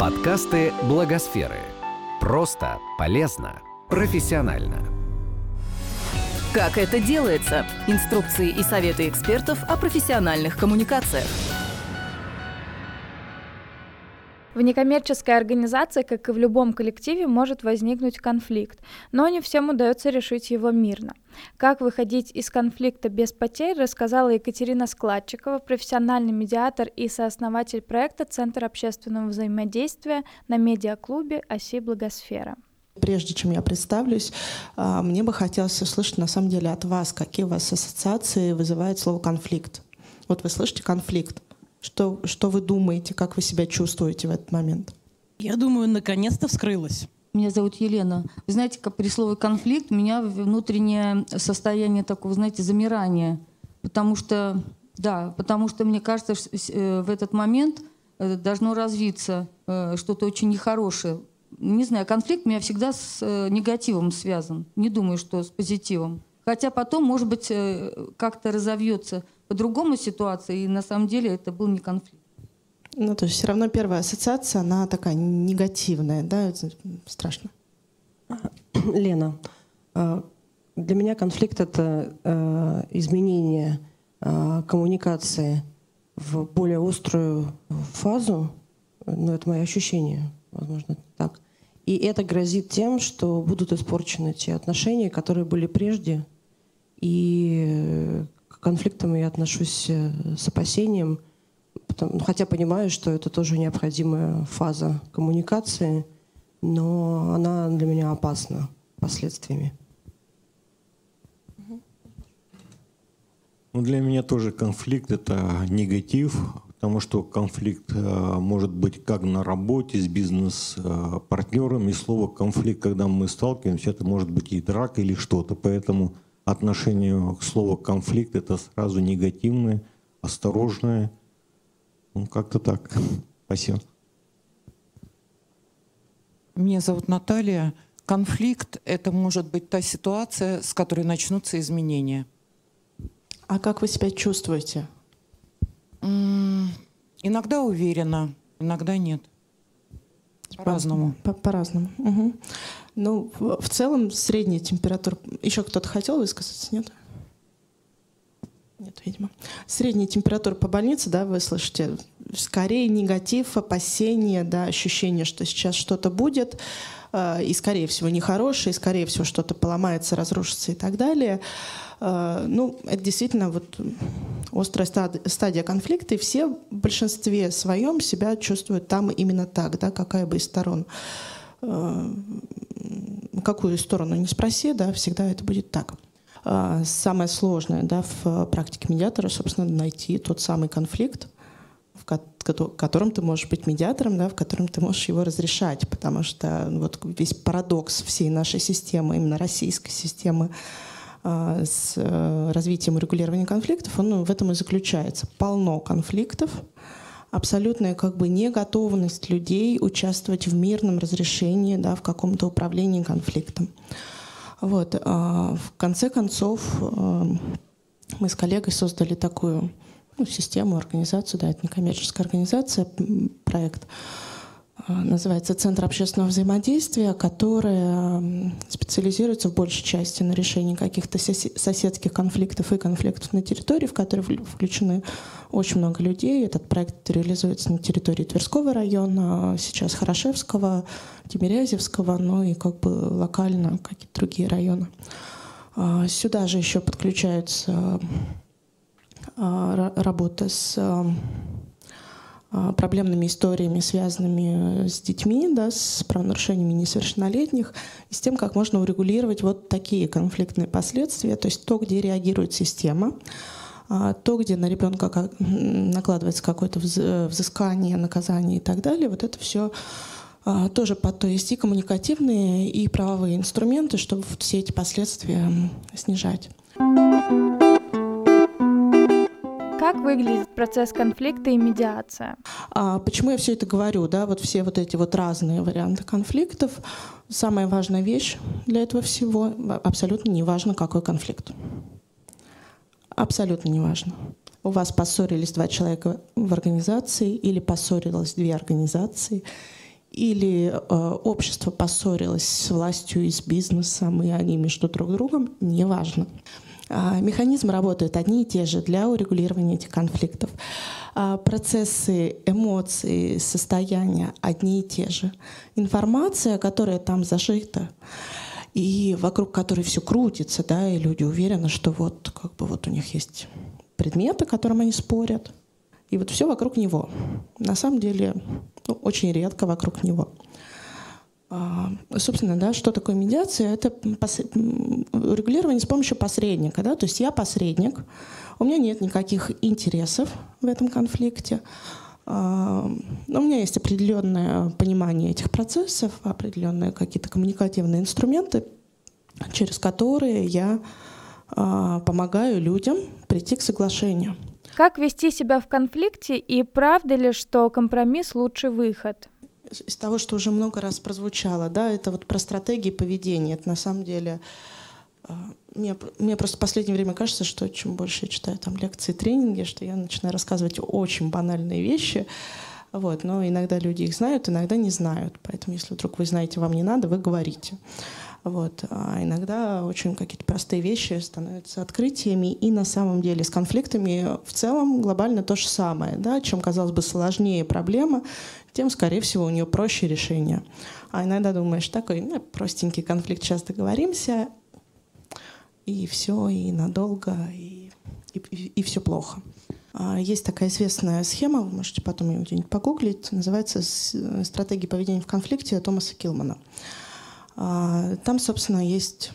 Подкасты Благосферы. Просто, полезно, профессионально. Как это делается? Инструкции и советы экспертов о профессиональных коммуникациях. В некоммерческой организации, как и в любом коллективе, может возникнуть конфликт, но не всем удается решить его мирно. Как выходить из конфликта без потерь, рассказала Екатерина Складчикова, профессиональный медиатор и сооснователь проекта Центр общественного взаимодействия на медиаклубе «Оси Благосфера». Прежде чем я представлюсь, а, мне бы хотелось услышать на самом деле от вас, какие у вас ассоциации вызывает слово «конфликт». Вот вы слышите «конфликт». Что, что вы думаете, как вы себя чувствуете в этот момент? Я думаю, наконец-то вскрылась. Меня зовут Елена. Вы знаете, как при слове конфликт у меня внутреннее состояние такого, знаете, замирания. Потому что, да, потому что мне кажется, что э, в этот момент э, должно развиться э, что-то очень нехорошее. Не знаю, конфликт у меня всегда с негативом связан. Не думаю, что с позитивом. Хотя потом, может быть, как-то разовьется по-другому ситуация, и на самом деле это был не конфликт. Ну, то есть все равно первая ассоциация, она такая негативная, да, это страшно. Лена, а, для меня конфликт — это а, изменение а, коммуникации в более острую фазу, ну, это мое ощущение, возможно, так. И это грозит тем, что будут испорчены те отношения, которые были прежде, и конфликтам я отношусь э, с опасением, потому, ну, хотя понимаю, что это тоже необходимая фаза коммуникации, но она для меня опасна последствиями. Ну, для меня тоже конфликт — это негатив, потому что конфликт э, может быть как на работе с бизнес-партнером, и слово «конфликт», когда мы сталкиваемся, это может быть и драка или что-то. Поэтому отношению к слову конфликт это сразу негативное, осторожное. Ну, как-то так. Спасибо. Меня зовут Наталья. Конфликт — это может быть та ситуация, с которой начнутся изменения. А как вы себя чувствуете? иногда уверена, иногда нет. По-разному. По-разному. Угу. Ну, в, целом средняя температура... Еще кто-то хотел высказаться, нет? Нет, видимо. Средняя температура по больнице, да, вы слышите, скорее негатив, опасение, да, ощущение, что сейчас что-то будет, и, скорее всего, нехорошее, и, скорее всего, что-то поломается, разрушится и так далее. Э, ну, это действительно вот острая стадия, конфликта, и все в большинстве своем себя чувствуют там именно так, да, какая бы из сторон э, какую сторону не спроси, да, всегда это будет так. Э, самое сложное да, в практике медиатора, собственно, найти тот самый конфликт, в котором ты можешь быть медиатором, да, в котором ты можешь его разрешать, потому что ну, вот весь парадокс всей нашей системы, именно российской системы, а, с э, развитием и регулированием конфликтов, он ну, в этом и заключается. Полно конфликтов, абсолютная как бы неготовность людей участвовать в мирном разрешении, да, в каком-то управлении конфликтом. Вот. А в конце концов, э, мы с коллегой создали такую ну, систему, организацию, да, это некоммерческая организация, проект, Э, называется Центр общественного взаимодействия, которая специализируется в большей части на решении каких-то соседских конфликтов и конфликтов на территории, в которые включены очень много людей. Этот проект реализуется на территории Тверского района, сейчас Хорошевского, Тимирязевского, ну и как бы локально какие-то другие районы. А, сюда же еще подключаются а, работы с а, проблемными историями, связанными э, с детьми, да, с правонарушениями несовершеннолетних, и с тем, как можно урегулировать вот такие конфликтные последствия, то есть то, где реагирует система, а, то, где на ребенка накладывается какое-то э, взыскание, наказание и так далее, вот это все а, тоже под то есть и коммуникативные, и правовые инструменты, чтобы все эти последствия снижать. Как выглядит процесс конфликта и медиация? А, почему я все это говорю? Да, вот все вот эти вот разные варианты конфликтов. Самая важная вещь для этого всего абсолютно не важно, какой конфликт. Абсолютно не важно. У вас поссорились два человека в организации или поссорилось две организации, или э, общество поссорилось с властью и с бизнесом, и они между друг другом, неважно. А, механизмы работают одни и те же для урегулирования этих конфликтов. А, процессы, эмоции, состояния одни и те же. Информация, которая там зашита, и вокруг которой все крутится, да, и люди уверены, что вот как бы вот у них есть предметы, которым они спорят, и вот все вокруг него. На самом деле, ну, очень редко вокруг него. А, собственно, да, что такое медиация? Это регулирование с помощью посредника. Да? То есть я посредник, у меня нет никаких интересов в этом конфликте, а, но у меня есть определенное понимание этих процессов, определенные какие-то коммуникативные инструменты, через которые я а, помогаю людям прийти к соглашению. Как вести себя в конфликте и правда ли, что компромисс лучший выход? Из того, что уже много раз прозвучало, да, это вот про стратегии поведения. Это на самом деле а, мне, мне просто в последнее время кажется, что чем больше я читаю там лекции, тренинги, что я начинаю рассказывать очень банальные вещи, вот, но иногда люди их знают, иногда не знают. Поэтому, если вдруг вы знаете, вам не надо, вы говорите. Вот. А иногда очень какие-то простые вещи становятся открытиями, и на самом деле с конфликтами в целом глобально то же самое. Да? Чем, казалось бы, сложнее проблема, тем, скорее всего, у нее проще решение. А иногда думаешь, такой ну, простенький конфликт, сейчас договоримся, и все, и надолго, и, и, и все плохо. А, есть такая известная схема, вы можете потом ее где-нибудь погуглить, называется «Стратегия поведения в конфликте» Томаса Килмана. А, там, собственно, есть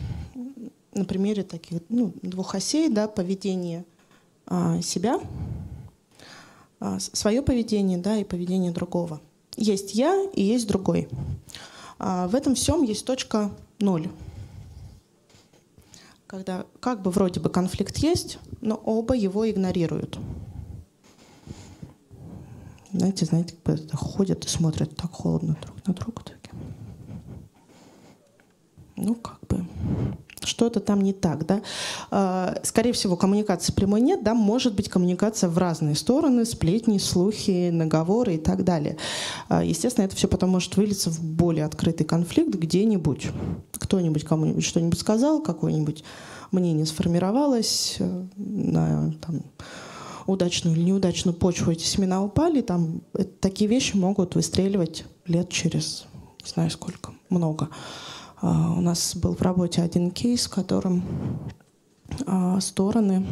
на примере таких ну, двух осей да, поведение а, себя, свое поведение да, и поведение другого. Есть я и есть другой. В этом всем есть точка ноль. Когда как бы вроде бы конфликт есть, но оба его игнорируют. Знаете, знаете, ходят и смотрят так холодно друг на друга ну, как бы, что-то там не так, да. А, скорее всего, коммуникации прямой нет, да, может быть коммуникация в разные стороны, сплетни, слухи, наговоры и так далее. А, естественно, это все потом может вылиться в более открытый конфликт где-нибудь. Кто-нибудь кому-нибудь что-нибудь сказал, какое-нибудь мнение сформировалось э, на там, удачную или неудачную почву, эти семена упали, там это, такие вещи могут выстреливать лет через не знаю сколько, много. А, у нас был в работе один кейс, в котором а, стороны,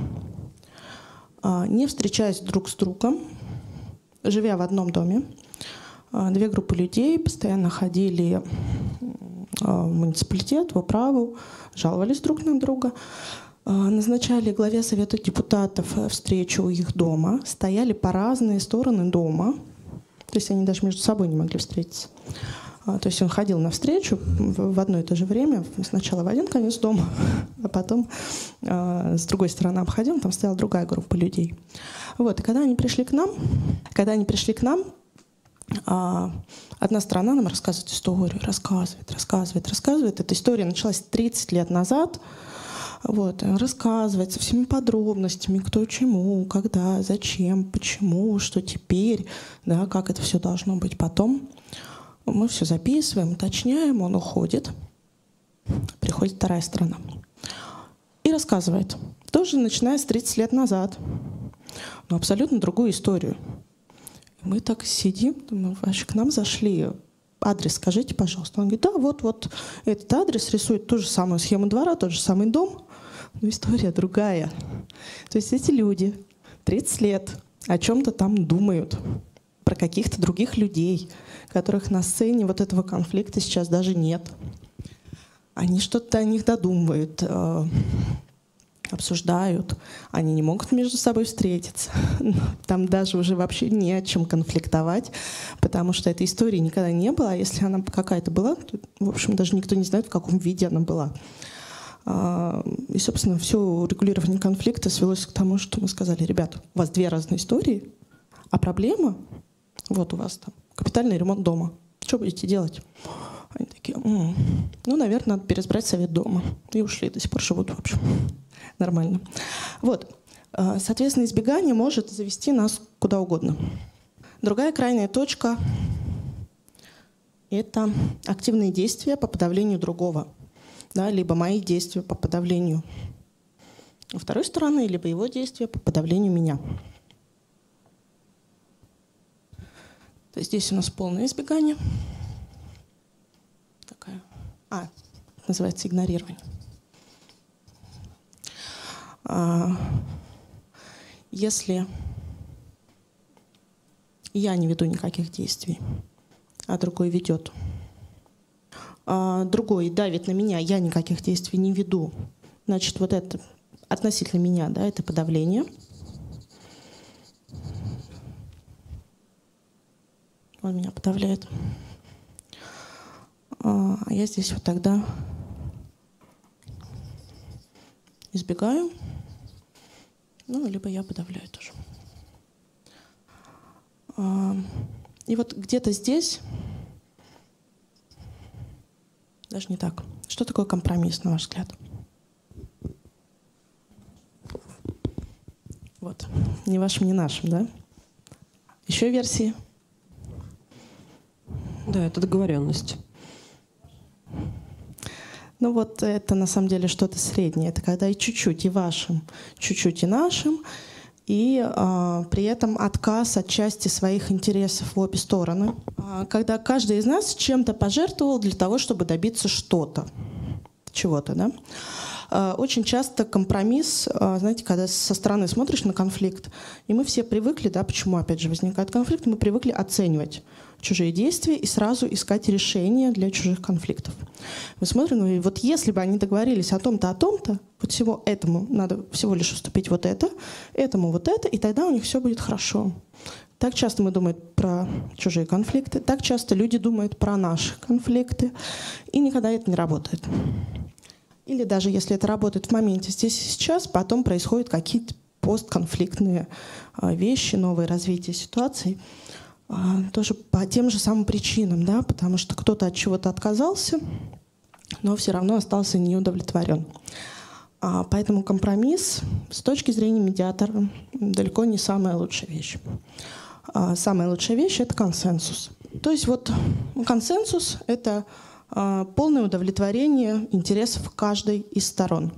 а, не встречаясь друг с другом, живя в одном доме, две группы людей постоянно ходили в муниципалитет, в управу, жаловались друг на друга, назначали главе Совета депутатов встречу у их дома, стояли по разные стороны дома, то есть они даже между собой не могли встретиться. А, то есть он ходил навстречу в одно и то же время, сначала в один конец дома, а потом э, с другой стороны обходил, там стояла другая группа людей. Вот, и когда они пришли к нам, когда они пришли к нам, э, одна сторона нам рассказывает историю, рассказывает, рассказывает, рассказывает. Эта история началась 30 лет назад, вот, рассказывает со всеми подробностями, кто чему, когда, зачем, почему, что теперь, да, как это все должно быть потом. Мы все записываем, уточняем, он уходит. Приходит вторая сторона. И рассказывает. Тоже начиная с 30 лет назад. Но абсолютно другую историю. Мы так сидим, мы вообще к нам зашли. Адрес скажите, пожалуйста. Он говорит, да, вот, вот этот адрес рисует ту же самую схему двора, тот же самый дом, но история другая. То есть эти люди 30 лет о чем-то там думают про каких-то других людей, которых на сцене вот этого конфликта сейчас даже нет. Они что-то о них додумывают, э, обсуждают. Они не могут между собой встретиться. Там даже уже вообще не о чем конфликтовать, потому что этой истории никогда не было. А если она какая-то была, то, в общем, даже никто не знает, в каком виде она была. А, и, собственно, все регулирование конфликта свелось к тому, что мы сказали, ребят, у вас две разные истории, а проблема вот у вас там капитальный ремонт дома. Что будете делать? Они такие, М-м, ну, наверное, надо переизбрать совет дома. И ушли, до сих пор живут, в общем. Нормально. Вот. А, соответственно, избегание может завести нас куда угодно. Другая крайняя точка это активные действия по подавлению другого, да, либо мои действия по подавлению второй стороны, либо его действия по подавлению меня. То есть здесь у нас полное избегание. Такая. А, называется игнорирование. А, если я не веду никаких действий, а другой ведет, а другой давит на меня, я никаких действий не веду, значит, вот это относительно меня, да, это подавление. Он меня подавляет. А я здесь вот тогда избегаю, ну, либо я подавляю тоже. А, и вот где-то здесь, даже не так, что такое компромисс, на ваш взгляд? Вот, не вашим, не нашим, да? Еще версии? Да, это договоренность. Ну вот это на самом деле что-то среднее. Это когда и чуть-чуть и вашим, чуть-чуть и нашим, и э, при этом отказ от части своих интересов в обе стороны. А, когда каждый из нас чем-то пожертвовал для того, чтобы добиться что-то, чего-то, да. А, очень часто компромисс, знаете, когда со стороны смотришь на конфликт, и мы все привыкли, да, почему опять же возникает конфликт, мы привыкли оценивать чужие действия и сразу искать решения для чужих конфликтов. Мы смотрим, ну и вот если бы они договорились о том-то, о том-то, вот всего этому надо всего лишь уступить вот это, этому вот это, и тогда у них все будет хорошо. Так часто мы думаем про чужие конфликты, так часто люди думают про наши конфликты, и никогда это не работает. Или даже если это работает в моменте здесь и сейчас, потом происходят какие-то постконфликтные а, вещи, новые развития ситуаций. А, тоже по тем же самым причинам, да, потому что кто-то от чего-то отказался, но все равно остался неудовлетворен. А, поэтому компромисс с точки зрения медиатора далеко не самая лучшая вещь. А, самая лучшая вещь — это консенсус. То есть вот консенсус — это полное удовлетворение интересов каждой из сторон.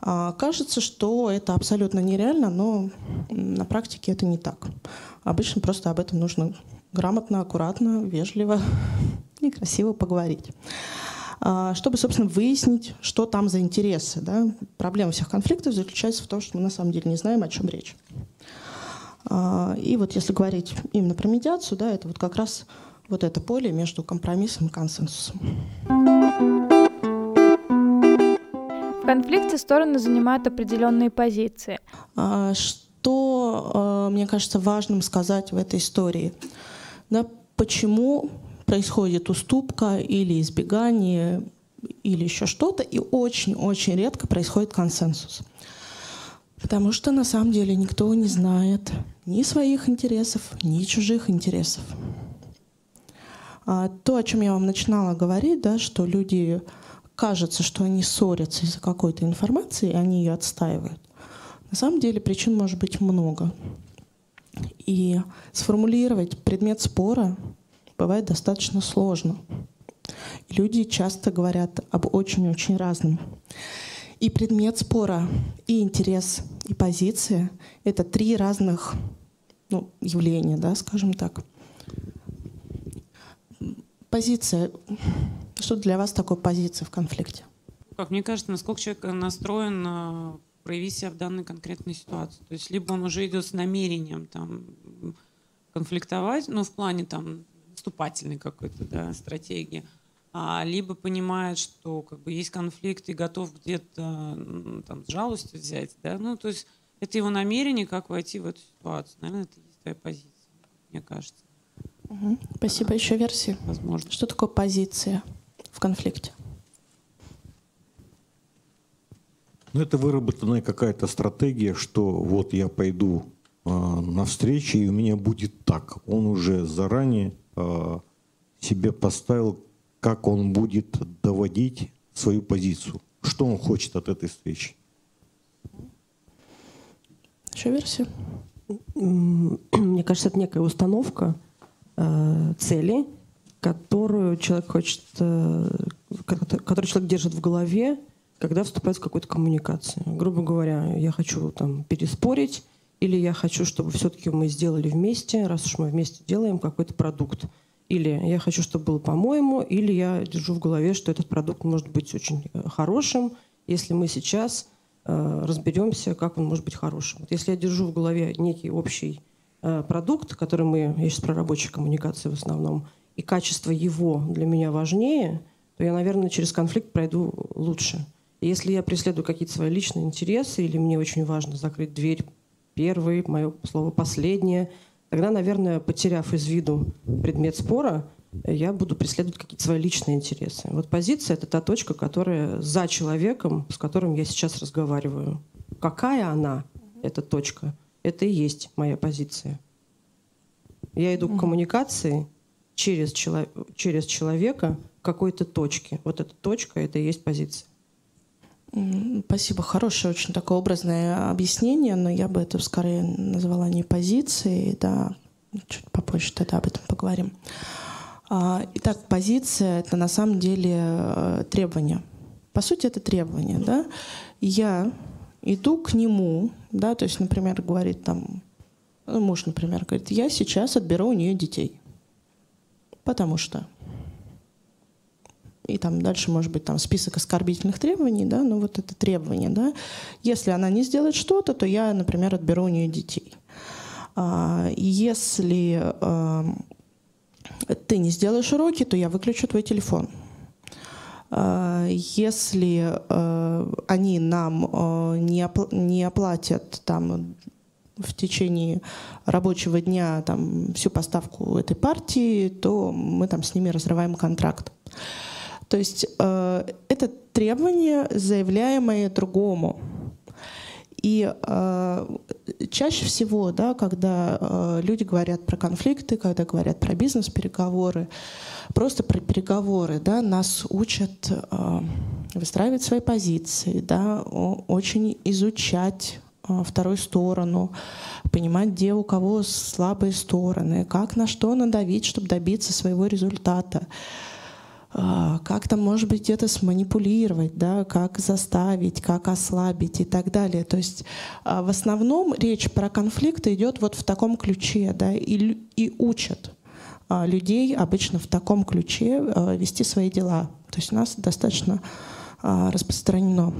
Кажется, что это абсолютно нереально, но на практике это не так. Обычно просто об этом нужно грамотно, аккуратно, вежливо и красиво поговорить а, чтобы, собственно, выяснить, что там за интересы. Да? Проблема всех конфликтов заключается в том, что мы на самом деле не знаем, о чем речь. А, и вот если говорить именно про медиацию, да, это вот как раз вот это поле между компромиссом и консенсусом. В конфликте стороны занимают определенные позиции. А, что, мне кажется, важным сказать в этой истории? Да, почему происходит уступка или избегание или еще что-то, и очень-очень редко происходит консенсус. Потому что на самом деле никто не знает ни своих интересов, ни чужих интересов. А то, о чем я вам начинала говорить, да, что люди кажется, что они ссорятся из-за какой-то информации, и они ее отстаивают. На самом деле причин может быть много. И сформулировать предмет спора бывает достаточно сложно. Люди часто говорят об очень-очень разном. И предмет спора, и интерес, и позиция — это три разных ну, явления, да, скажем так. Позиция. Что для вас такое позиция в конфликте? Как мне кажется, насколько человек настроен проявить себя в данной конкретной ситуации. То есть либо он уже идет с намерением там, конфликтовать, ну, в плане там наступательной какой-то да, стратегии, а, либо понимает, что как бы есть конфликт и готов где-то там с жалостью взять, да, ну, то есть это его намерение, как войти в эту ситуацию. Наверное, это есть твоя позиция, мне кажется. Угу. Спасибо. Еще версии? Возможно. Что такое позиция в конфликте? Ну, это выработанная какая-то стратегия, что вот я пойду э, на встречу, и у меня будет так. Он уже заранее э, себе поставил, как он будет доводить свою позицию, что он хочет от этой встречи. Еще версия? Мне кажется, это некая установка э, цели, которую человек хочет, э, который человек держит в голове, когда вступает в какую-то коммуникацию. Грубо говоря, я хочу там переспорить, или я хочу, чтобы все-таки мы сделали вместе, раз уж мы вместе делаем какой-то продукт. Или я хочу, чтобы было по-моему, или я держу в голове, что этот продукт может быть очень э, хорошим, если мы сейчас э, разберемся, как он может быть хорошим. Вот если я держу в голове некий общий э, продукт, который мы, я сейчас про рабочие коммуникации в основном, и качество его для меня важнее, то я, наверное, через конфликт пройду лучше. И если я преследую какие-то свои личные интересы, или мне очень важно закрыть дверь первый, мое слово последнее, тогда, наверное, потеряв из виду предмет спора, я буду преследовать какие-то свои личные интересы. Вот позиция — это та точка, которая за человеком, с которым я сейчас разговариваю. Какая она, эта точка, это и есть моя позиция. Я иду к коммуникации через, чело- через человека какой-то точке. Вот эта точка — это и есть позиция. Спасибо. Хорошее очень такое образное объяснение, но я бы это скорее назвала не позицией, да, чуть попозже тогда об этом поговорим. А, итак, позиция — это на самом деле э, требование. По сути, это требование, да. Я иду к нему, да, то есть, например, говорит там, ну, муж, например, говорит, я сейчас отберу у нее детей, потому что и там дальше может быть там список оскорбительных требований, да, но вот это требование, да. Если она не сделает что-то, то я, например, отберу у нее детей. А, если а, ты не сделаешь уроки, то я выключу твой телефон. А, если они нам не оплатят там в течение рабочего дня там, всю поставку этой партии, то мы там с ними разрываем контракт. То есть э, это требование, заявляемое другому. И э, чаще всего, да, когда э, люди говорят про конфликты, когда говорят про бизнес-переговоры, просто про переговоры, да, нас учат э, выстраивать свои позиции, да, очень изучать вторую сторону, понимать, где у кого слабые стороны, как на что надавить, чтобы добиться своего результата. А, как там, может быть, где-то сманипулировать, да, как заставить, как ослабить и так далее. То есть а, в основном речь про конфликты идет вот в таком ключе, да, и, и учат а, людей обычно в таком ключе вести свои дела. То есть у нас достаточно распространено.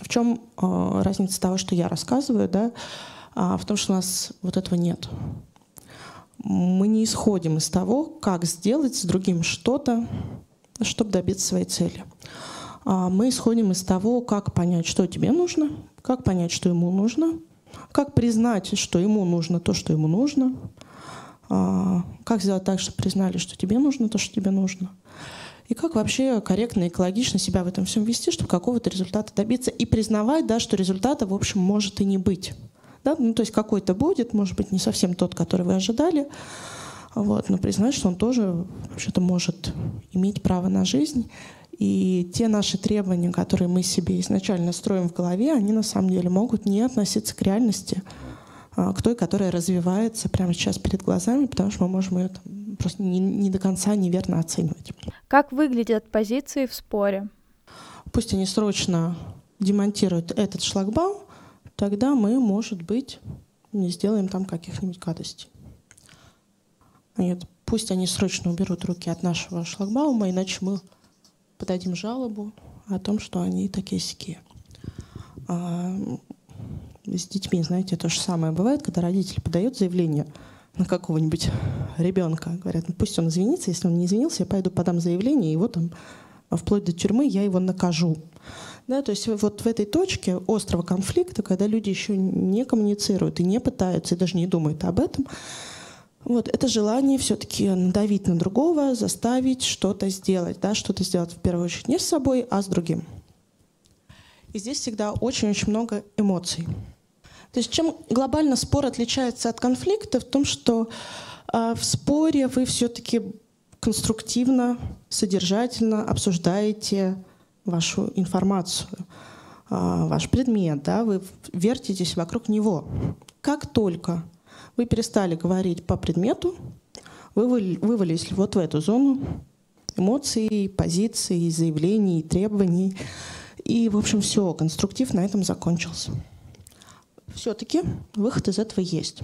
В чем разница того, что я рассказываю, да, в том, что у нас вот этого нет мы не исходим из того, как сделать с другим что-то, чтобы добиться своей цели. А мы исходим из того, как понять, что тебе нужно, как понять, что ему нужно, как признать, что ему нужно то, что ему нужно, а, как сделать так, чтобы признали, что тебе нужно то, что тебе нужно. И как вообще корректно экологично себя в этом всем вести, чтобы какого-то результата добиться. И признавать, да, что результата, в общем, может и не быть. Да? Ну, то есть какой-то будет, может быть, не совсем тот, который вы ожидали, вот, но признать, что он тоже вообще-то может иметь право на жизнь. И те наши требования, которые мы себе изначально строим в голове, они на самом деле могут не относиться к реальности, а, к той, которая развивается прямо сейчас перед глазами, потому что мы можем ее там, просто не, не до конца неверно оценивать. Как выглядят позиции в споре? Пусть они срочно демонтируют этот шлагбаум, тогда мы, может быть, не сделаем там каких-нибудь гадостей. Нет, пусть они срочно уберут руки от нашего шлагбаума, иначе мы подадим жалобу о том, что они такие сики. А с детьми, знаете, то же самое бывает, когда родитель подает заявление на какого-нибудь ребенка. Говорят, ну пусть он извинится, если он не извинился, я пойду подам заявление, и его там вплоть до тюрьмы я его накажу. Да, то есть вот в этой точке острого конфликта, когда люди еще не коммуницируют и не пытаются, и даже не думают об этом, вот это желание все-таки надавить на другого, заставить что-то сделать, да, что-то сделать в первую очередь не с собой, а с другим. И здесь всегда очень-очень много эмоций. То есть чем глобально спор отличается от конфликта, в том, что э, в споре вы все-таки конструктивно, содержательно обсуждаете вашу информацию, а, ваш предмет, да, вы вертитесь вокруг него. Как только вы перестали говорить по предмету, Вы вывалились вот в эту зону эмоций, позиций, заявлений, требований. И, в общем, все, конструктив на этом закончился. Все-таки выход из этого есть.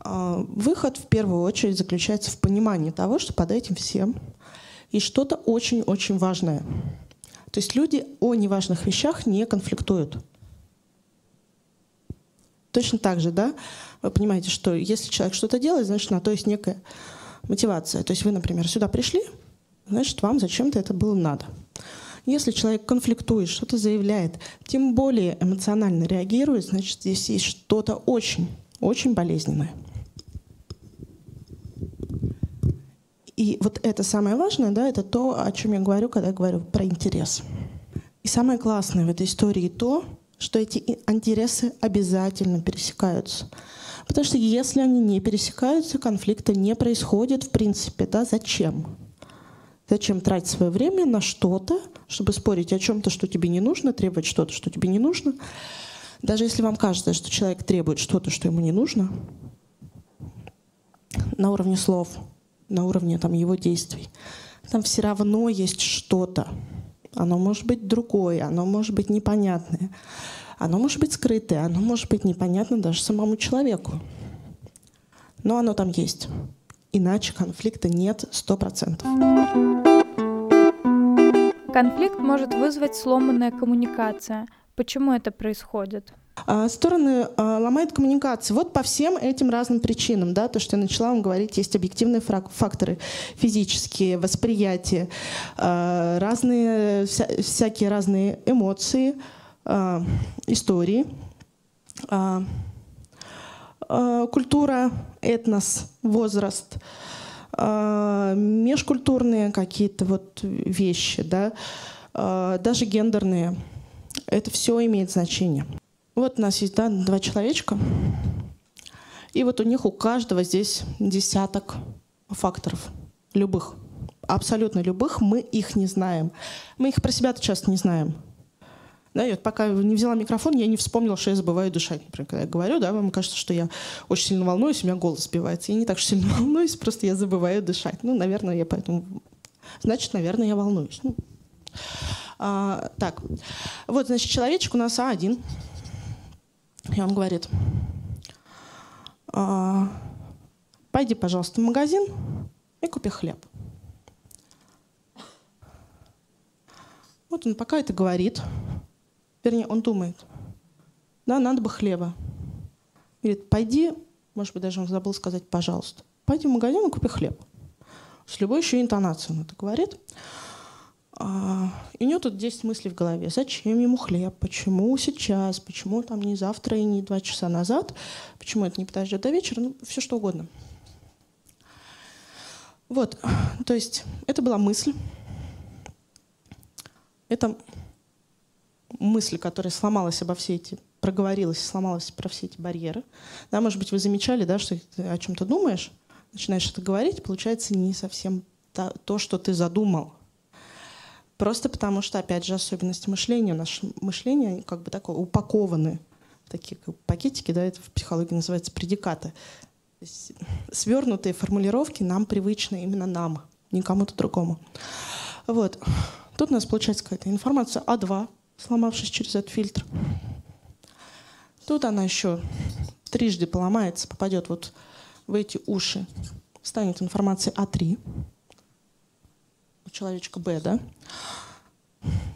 А, выход в первую очередь заключается в понимании того, что под этим всем и что-то очень-очень важное. То есть люди о неважных вещах не конфликтуют. Точно так же, да, вы понимаете, что если человек что-то делает, значит, на то есть некая мотивация. То есть вы, например, сюда пришли, значит, вам зачем-то это было надо. Если человек конфликтует, что-то заявляет, тем более эмоционально реагирует, значит, здесь есть что-то очень, очень болезненное. И вот это самое важное, да, это то, о чем я говорю, когда я говорю про интерес. И самое классное в этой истории то, что эти интересы обязательно пересекаются. Потому что если они не пересекаются, конфликта не происходит в принципе. Да? Зачем? Зачем тратить свое время на что-то, чтобы спорить о чем-то, что тебе не нужно, требовать что-то, что тебе не нужно? Даже если вам кажется, что человек требует что-то, что ему не нужно, на уровне слов, на уровне там, его действий, там все равно есть что-то. Оно может быть другое, оно может быть непонятное. Оно может быть скрытое, оно может быть непонятно даже самому человеку. Но оно там есть. Иначе конфликта нет сто процентов. Конфликт может вызвать сломанная коммуникация. Почему это происходит? А, стороны а, ломают коммуникации. Вот по всем этим разным причинам, да, то, что я начала вам говорить, есть объективные факторы, физические, восприятие, а, разные, вся, всякие разные эмоции, истории, культура, этнос, возраст, э, межкультурные какие-то вот вещи, да, э, даже гендерные. Это все имеет значение. Вот у нас есть да, два человечка, и вот у них у каждого здесь десяток факторов, любых, абсолютно любых, мы их не знаем. Мы их про себя часто не знаем. Да, и вот пока не взяла микрофон, я не вспомнила, что я забываю дышать. Например, когда я говорю, да, вам кажется, что я очень сильно волнуюсь, у меня голос сбивается. Я не так сильно волнуюсь, просто я забываю дышать. Ну, наверное, я поэтому... Значит, наверное, я волнуюсь. Ну, а, так, вот, значит, человечек у нас А1. И он говорит, а, пойди, пожалуйста, в магазин и купи хлеб. Вот он пока это говорит, Вернее, он думает, да, надо бы хлеба. Говорит, пойди, может быть, даже он забыл сказать, пожалуйста, пойди в магазин и купи хлеб. С любой еще интонацией он это говорит. А, и у него тут 10 мыслей в голове. Зачем ему хлеб? Почему сейчас? Почему там не завтра и не два часа назад? Почему это не подождет до вечера? Ну, все что угодно. Вот, то есть это была мысль. Это мысль, которая сломалась обо все эти, проговорилась, сломалась про все эти барьеры. Да, может быть, вы замечали, да, что ты о чем-то думаешь, начинаешь это говорить, получается не совсем то, то, что ты задумал. Просто потому что, опять же, особенности мышления, наше мышление как бы такое упакованы в такие пакетики, да, это в психологии называется предикаты. Свернутые формулировки нам привычны именно нам, не кому-то другому. Вот. Тут у нас получается какая-то информация А2, сломавшись через этот фильтр. Тут она еще трижды поломается, попадет вот в эти уши, станет информация А3, у человечка Б, да?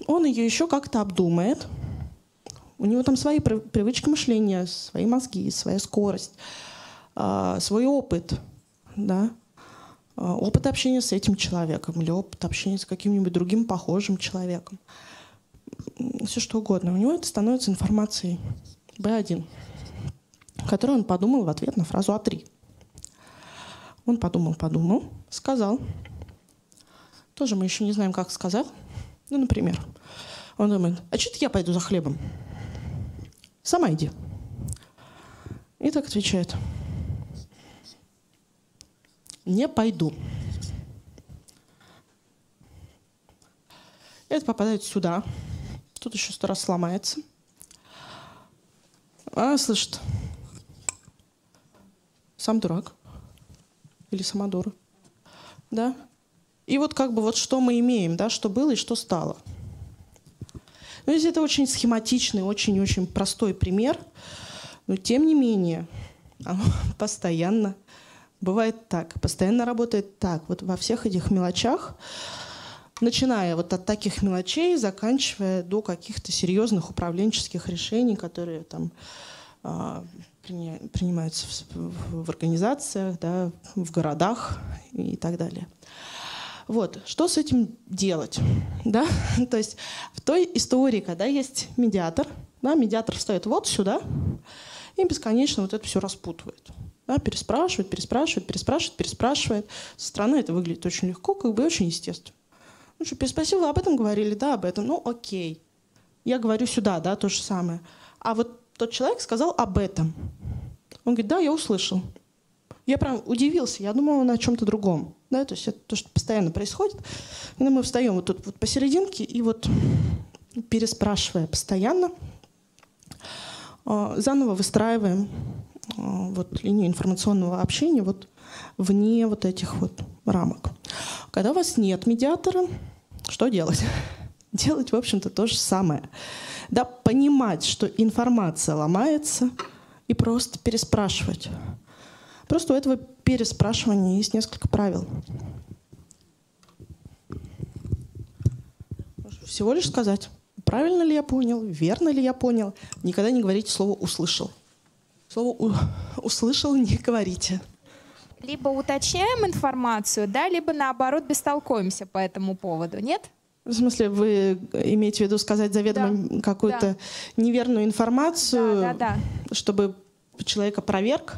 Он ее еще как-то обдумает. У него там свои привычки мышления, свои мозги, своя скорость, а, свой опыт, да? А, опыт общения с этим человеком или опыт общения с каким-нибудь другим похожим человеком все что угодно. У него это становится информацией B1, которую он подумал в ответ на фразу А3. Он подумал, подумал, сказал. Тоже мы еще не знаем, как сказать. Ну, например, он думает, а что я пойду за хлебом? Сама иди. И так отвечает. Не пойду. Это попадает сюда, Тут еще сто раз сломается. А, слышит. Сам дурак. или самодуры. Да? И вот как бы вот что мы имеем, да, что было и что стало. Ну, здесь это очень схематичный, очень-очень простой пример, но тем не менее постоянно бывает так, постоянно работает так. Вот во всех этих мелочах, начиная вот от таких мелочей, заканчивая до каких-то серьезных управленческих решений, которые там а, принимаются в, организациях, да, в городах и так далее. Вот, что с этим делать? Да? То есть в той истории, когда есть медиатор, да, медиатор встает вот сюда и бесконечно вот это все распутывает. Да, переспрашивает, переспрашивает, переспрашивает, переспрашивает. Со стороны это выглядит очень легко, как бы очень естественно. Ну что, переспросил, вы об этом говорили? Да, об этом. Ну, окей. Я говорю сюда, да, то же самое. А вот тот человек сказал об этом. Он говорит, да, я услышал. Я прям удивился, я думала на чем-то другом. Да, то есть это то, что постоянно происходит. Когда мы встаем вот тут вот посерединке и вот переспрашивая постоянно, а, заново выстраиваем а, вот линию информационного общения вот вне вот этих вот рамок. Когда у вас нет медиатора, что делать? Делать, в общем-то, то же самое. Да, понимать, что информация ломается, и просто переспрашивать. Просто у этого переспрашивания есть несколько правил. Всего лишь сказать, правильно ли я понял, верно ли я понял. Никогда не говорите слово «услышал». Слово «услышал» не говорите. Либо уточняем информацию, да, либо наоборот бестолкуемся по этому поводу, нет? В смысле, вы имеете в виду сказать заведомо да. какую-то да. неверную информацию, да, да, да. чтобы человек опроверг?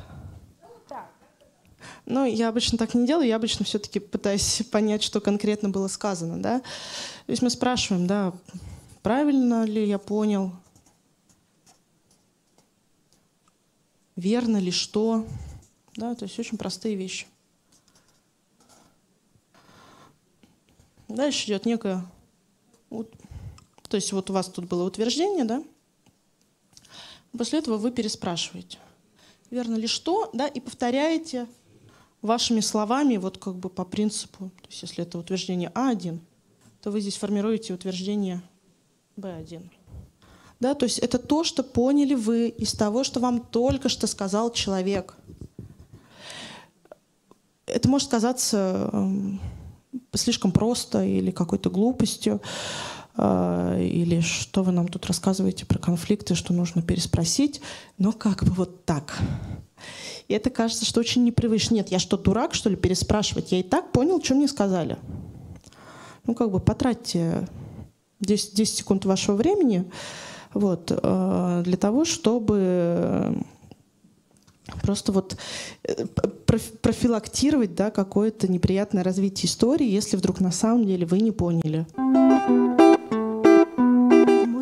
Ну, я обычно так не делаю, я обычно все-таки пытаюсь понять, что конкретно было сказано, да. То есть мы спрашиваем, да, правильно ли я понял, верно ли что, да, то есть очень простые вещи. Дальше идет некое, то есть вот у вас тут было утверждение, да, после этого вы переспрашиваете, верно ли что, да, и повторяете вашими словами, вот как бы по принципу, то есть если это утверждение А1, то вы здесь формируете утверждение Б1. Да, то есть это то, что поняли вы из того, что вам только что сказал человек. Это может казаться э, слишком просто или какой-то глупостью, э, или что вы нам тут рассказываете про конфликты, что нужно переспросить, но как бы вот так. И это кажется, что очень непривычно. Нет, я что, дурак, что ли, переспрашивать? Я и так понял, что мне сказали. Ну, как бы потратьте 10, 10 секунд вашего времени вот, э, для того, чтобы просто вот э, профилактировать да, какое-то неприятное развитие истории, если вдруг на самом деле вы не поняли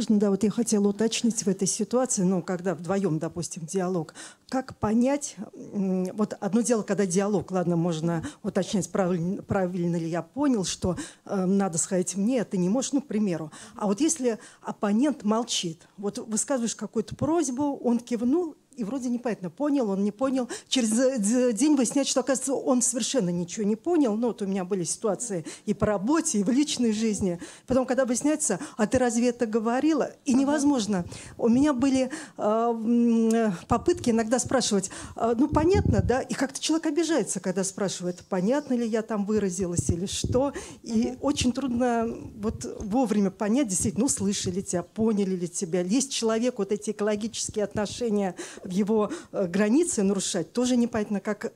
можно, да, вот я хотела уточнить в этой ситуации, ну, когда вдвоем, допустим, диалог, как понять, вот одно дело, когда диалог, ладно, можно уточнять, правильно, правильно ли я понял, что э, надо сказать мне, а ты не можешь, ну, к примеру. А вот если оппонент молчит, вот высказываешь какую-то просьбу, он кивнул, и вроде непонятно, понял он, не понял. Через день выяснять, что, оказывается, он совершенно ничего не понял. Ну, вот у меня были ситуации и по работе, и в личной жизни. Потом, когда выясняется, а ты разве это говорила? И невозможно. У меня были э, попытки иногда спрашивать, э, ну, понятно, да? И как-то человек обижается, когда спрашивает, понятно ли я там выразилась или что. И очень трудно вот вовремя понять, действительно, ну, слышали тебя, поняли ли тебя. Есть человек, вот эти экологические отношения его э, границы нарушать, тоже непонятно, как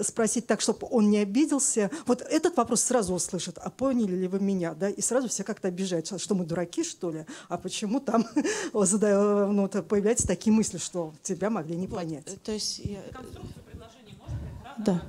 спросить так, чтобы он не обиделся. Вот этот вопрос сразу услышат, а поняли ли вы меня, да, и сразу все как-то обижаются, что мы дураки, что ли, а почему там ну, появляются такие мысли, что тебя могли не понять. Вот, то есть я... Конструкцию предложения можно? Да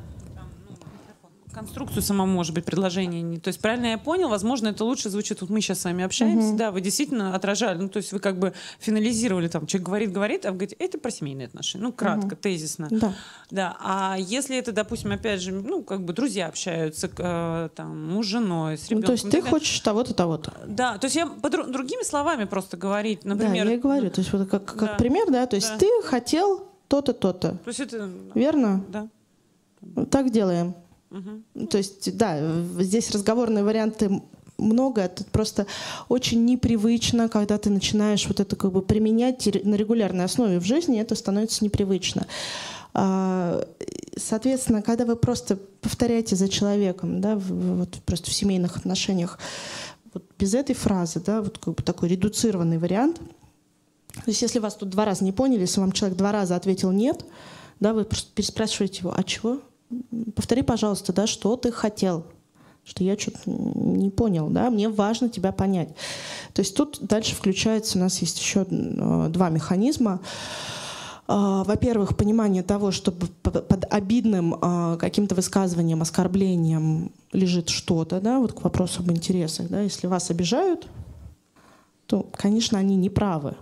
конструкцию само может быть предложение. Не, то есть правильно я понял, возможно, это лучше звучит. Вот мы сейчас с вами общаемся, угу. да, вы действительно отражали, ну то есть вы как бы финализировали там, человек говорит, говорит, а вы говорите, это про семейные отношения, ну кратко, угу. тезисно. Да. Да. А если это, допустим, опять же, ну как бы друзья общаются, э, там муж с женой, с ребенком. Ну, то есть ты хочешь того-то, того-то. Да, то есть я по дру- другими словами просто говорить, например. Да, я и говорю, то есть вот как, как да. пример, да, то есть да. ты хотел то-то, то-то. То есть это... Верно? Да. Так делаем. Угу. То есть, да, здесь разговорные варианты много, это просто очень непривычно, когда ты начинаешь вот это как бы применять на регулярной основе в жизни, это становится непривычно. А, соответственно, когда вы просто повторяете за человеком, да, вот просто в семейных отношениях, вот без этой фразы, да, вот как бы такой редуцированный вариант. То есть если вас тут два раза не поняли, если вам человек два раза ответил «нет», да, вы просто переспрашиваете его «а чего?» Повтори, пожалуйста, да, что ты хотел, что я что-то не понял, да, мне важно тебя понять. То есть тут дальше включается, у нас есть еще э, два механизма. А, во-первых, понимание того, что под обидным а, каким-то высказыванием, оскорблением лежит что-то, да, вот к вопросу об интересах, да, если вас обижают, то, конечно, они не правы.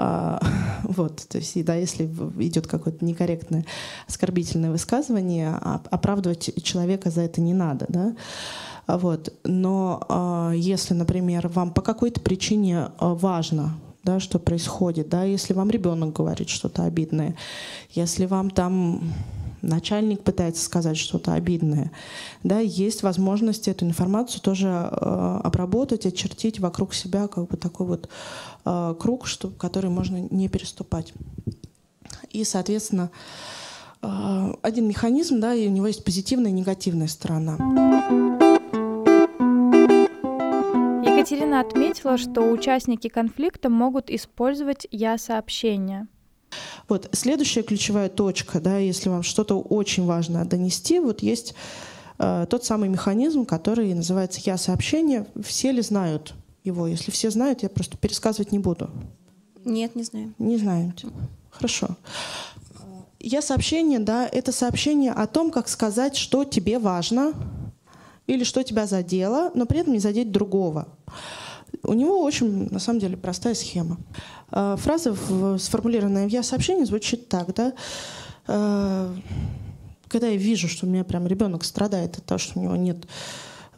А, вот, то есть, да, если идет какое-то некорректное оскорбительное высказывание, оправдывать человека за это не надо, да. Вот. Но если, например, вам по какой-то причине важно да, что происходит, да, если вам ребенок говорит что-то обидное, если вам там начальник пытается сказать что-то обидное, да, есть возможность эту информацию тоже э, обработать, очертить вокруг себя как бы такой вот э, круг, что, который можно не переступать. И, соответственно, э, один механизм, да, и у него есть позитивная и негативная сторона. Екатерина отметила, что участники конфликта могут использовать «я-сообщение». Вот следующая ключевая точка, да, если вам что-то очень важно донести, вот есть э, тот самый механизм, который называется «я-сообщение». Все ли знают его? Если все знают, я просто пересказывать не буду. Нет, не знаю. Не знаете. Хорошо. Я-сообщение, да, это сообщение о том, как сказать, что тебе важно или что тебя задело, но при этом не задеть другого. У него очень, на самом деле, простая схема. Э, фраза, сформулированная в «я-сообщении» звучит так, да, э, когда я вижу, что у меня прям ребенок страдает от того, что у него нет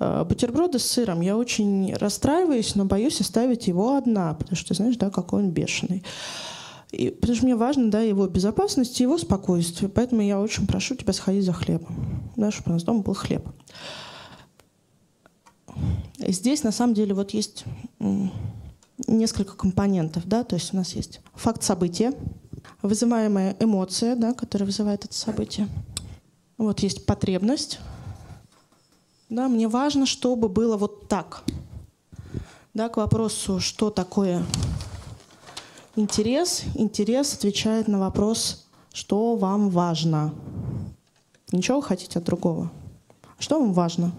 э, бутерброда с сыром, я очень расстраиваюсь, но боюсь оставить его одна, потому что, знаешь, да, какой он бешеный. И, потому что мне важно да, его безопасность и его спокойствие. Поэтому я очень прошу тебя сходить за хлебом, да, чтобы у нас дома был хлеб. Здесь на самом деле вот есть несколько компонентов, да, то есть у нас есть факт события, вызываемая эмоция, да, которая вызывает это событие. Вот есть потребность. Да, мне важно, чтобы было вот так. Да, к вопросу, что такое интерес. Интерес отвечает на вопрос, что вам важно. Ничего хотите от другого. Что вам важно?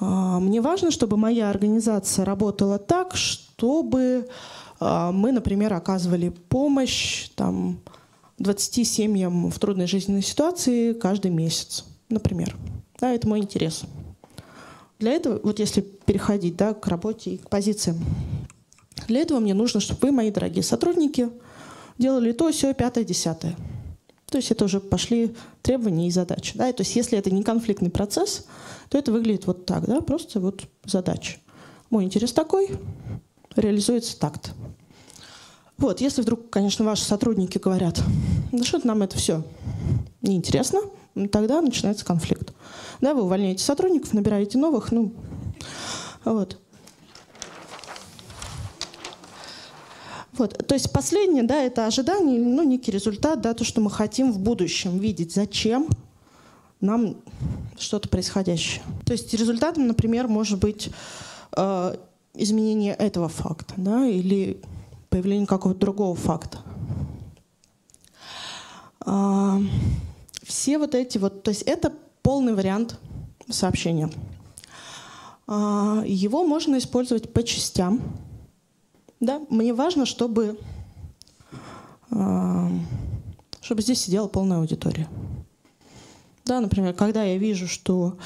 А, мне важно, чтобы моя организация работала так, чтобы а, мы, например, оказывали помощь там, 20 семьям в трудной жизненной ситуации каждый месяц, например. Да, это мой интерес. Для этого, вот если переходить да, к работе и к позициям, для этого мне нужно, чтобы вы, мои дорогие сотрудники, делали то, все, пятое, десятое. То есть это уже пошли требования и задачи. Да? И то есть если это не конфликтный процесс, то это выглядит вот так, да, просто вот задача. Мой интерес такой, реализуется так-то. Вот, если вдруг, конечно, ваши сотрудники говорят, да что нам это все неинтересно, тогда начинается конфликт. Да, вы увольняете сотрудников, набираете новых, ну, вот. Вот, то есть последнее, да, это ожидание, ну, некий результат, да, то, что мы хотим в будущем видеть. Зачем нам что-то происходящее. То есть результатом, например, может быть э, изменение этого факта да, или появление какого-то другого факта. Э, все вот эти вот, то есть это полный вариант сообщения. Э, его можно использовать по частям. Да? Мне важно, чтобы, э, чтобы здесь сидела полная аудитория. Да, например, когда я вижу, что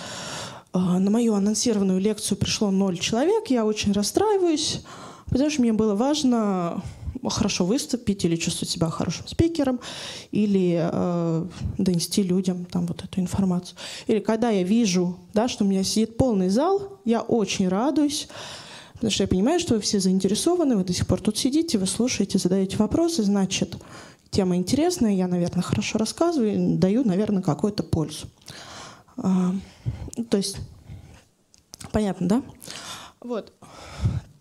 э, на мою анонсированную лекцию пришло ноль человек, я очень расстраиваюсь, потому что мне было важно хорошо выступить или чувствовать себя хорошим спикером, или э, донести людям там вот эту информацию. Или когда я вижу, да, что у меня сидит полный зал, я очень радуюсь, потому что я понимаю, что вы все заинтересованы, вы до сих пор тут сидите, вы слушаете, задаете вопросы, значит, тема интересная, я, наверное, хорошо рассказываю, даю, наверное, какую-то пользу. А, то есть, понятно, да? Вот.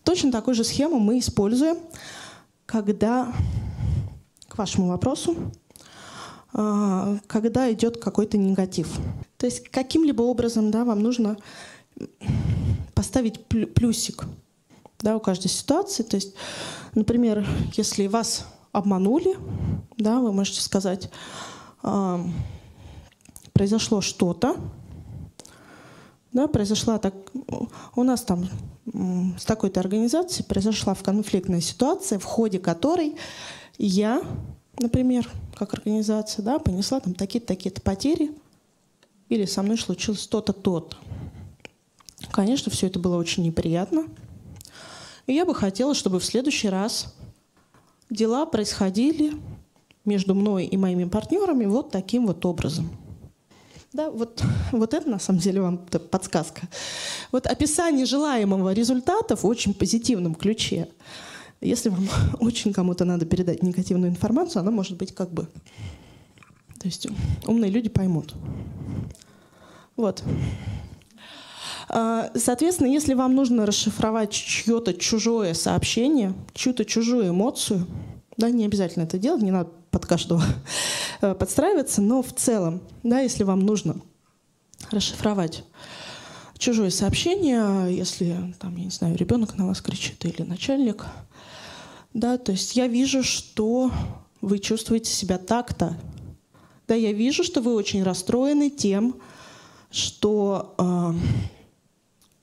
Точно такую же схему мы используем, когда, к вашему вопросу, а, когда идет какой-то негатив. То есть каким-либо образом да, вам нужно поставить плюсик да, у каждой ситуации. То есть, например, если вас обманули, да, вы можете сказать, э, произошло что-то, да, произошла так, у нас там с такой-то организацией произошла в конфликтная ситуация, в ходе которой я, например, как организация, да, понесла там такие-то, такие-то потери, или со мной случилось то-то, то-то. Конечно, все это было очень неприятно. И я бы хотела, чтобы в следующий раз дела происходили между мной и моими партнерами вот таким вот образом. Да, вот, вот это на самом деле вам подсказка. Вот описание желаемого результата в очень позитивном ключе. Если вам очень кому-то надо передать негативную информацию, она может быть как бы... То есть умные люди поймут. Вот. А, соответственно, если вам нужно расшифровать чье-то чужое сообщение, чью-то чужую эмоцию, да, не обязательно это делать, не надо под каждого подстраиваться, но в целом, да, если вам нужно расшифровать чужое сообщение, если там, я не знаю, ребенок на вас кричит или начальник, да, то есть я вижу, что вы чувствуете себя так-то. Да, я вижу, что вы очень расстроены тем, что э,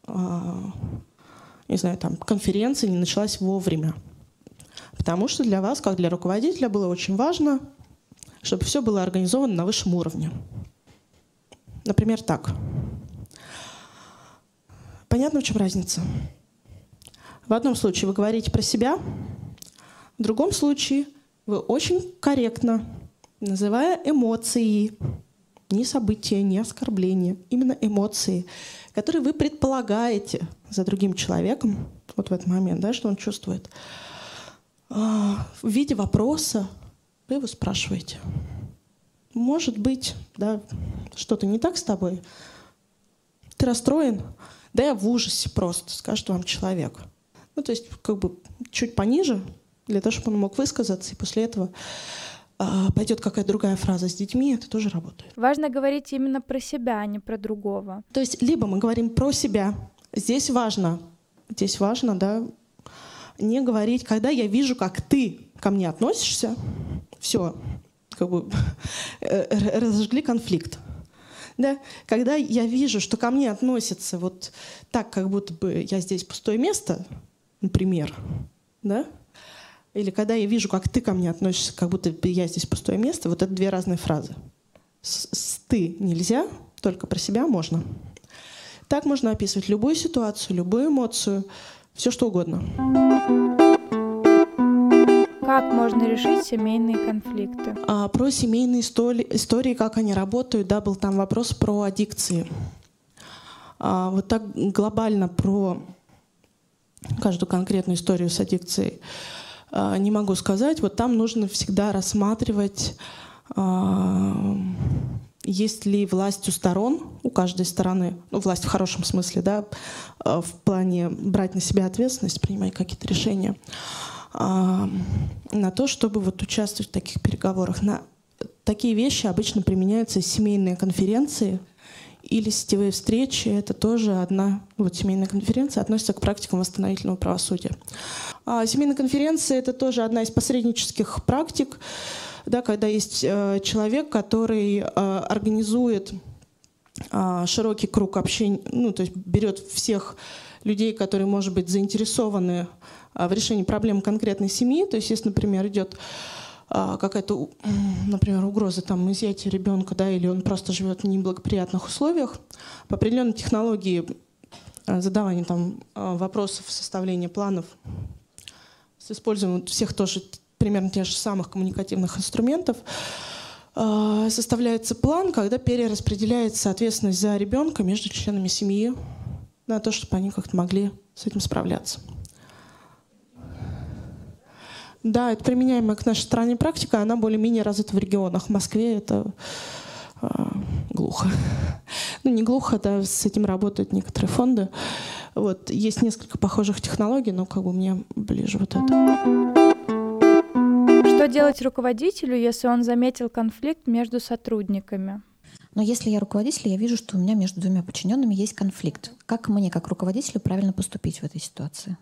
э, не знаю, там конференция не началась вовремя. Потому что для вас, как для руководителя, было очень важно, чтобы все было организовано на высшем уровне. Например, так. Понятно, в чем разница? В одном случае вы говорите про себя, в другом случае вы очень корректно, называя эмоции, не события, не оскорбления, именно эмоции, которые вы предполагаете за другим человеком, вот в этот момент, да, что он чувствует, а, в виде вопроса вы его спрашиваете. Может быть, да, что-то не так с тобой? Ты расстроен? Да я в ужасе просто, скажет вам человек. Ну, то есть, как бы чуть пониже, для того, чтобы он мог высказаться, и после этого а, пойдет какая-то другая фраза с детьми, это тоже работает. Важно говорить именно про себя, а не про другого. То есть либо мы говорим про себя. Здесь важно, здесь важно, да, не говорить, когда я вижу, как ты ко мне относишься, все, как бы э, разожгли конфликт. Да? Когда я вижу, что ко мне относятся вот так, как будто бы я здесь пустое место, например, да, или когда я вижу, как ты ко мне относишься, как будто я здесь пустое место, вот это две разные фразы. С, с ты нельзя, только про себя можно. Так можно описывать любую ситуацию, любую эмоцию, все что угодно. Как можно решить семейные конфликты? А, про семейные истории, истории, как они работают, да, был там вопрос про аддикции. А, вот так глобально про каждую конкретную историю с аддикцией. А, не могу сказать. Вот там нужно всегда рассматривать, а, есть ли власть у сторон, у каждой стороны, ну, власть в хорошем смысле, да, а, в плане брать на себя ответственность, принимать какие-то решения, на то, чтобы вот участвовать в таких переговорах. На такие вещи обычно применяются семейные конференции — или сетевые встречи. Это тоже одна вот, семейная конференция, относится к практикам восстановительного правосудия. А семейная конференция — это тоже одна из посреднических практик, да, когда есть э, человек, который э, организует э, широкий круг общения, ну, то есть берет всех людей, которые, может быть, заинтересованы в решении проблем конкретной семьи. То есть, если, например, идет а, какая-то, например, угроза там изъятия ребенка, да, или он просто живет в неблагоприятных условиях, по определенной технологии а, задавания там а, вопросов, составления планов с использованием всех тоже примерно тех же самых коммуникативных инструментов, составляется план, когда перераспределяется ответственность за ребенка между членами семьи на то, чтобы они как-то могли с этим справляться. Да, это применяемая к нашей стране практика, она более-менее развита в регионах. В Москве это э, глухо. Ну, не глухо, да, с этим работают некоторые фонды. Вот, есть несколько похожих технологий, но как бы мне ближе вот это. Что делать руководителю, если он заметил конфликт между сотрудниками? Но если я руководитель, я вижу, что у меня между двумя подчиненными есть конфликт. Как мне, как руководителю, правильно поступить в этой ситуации?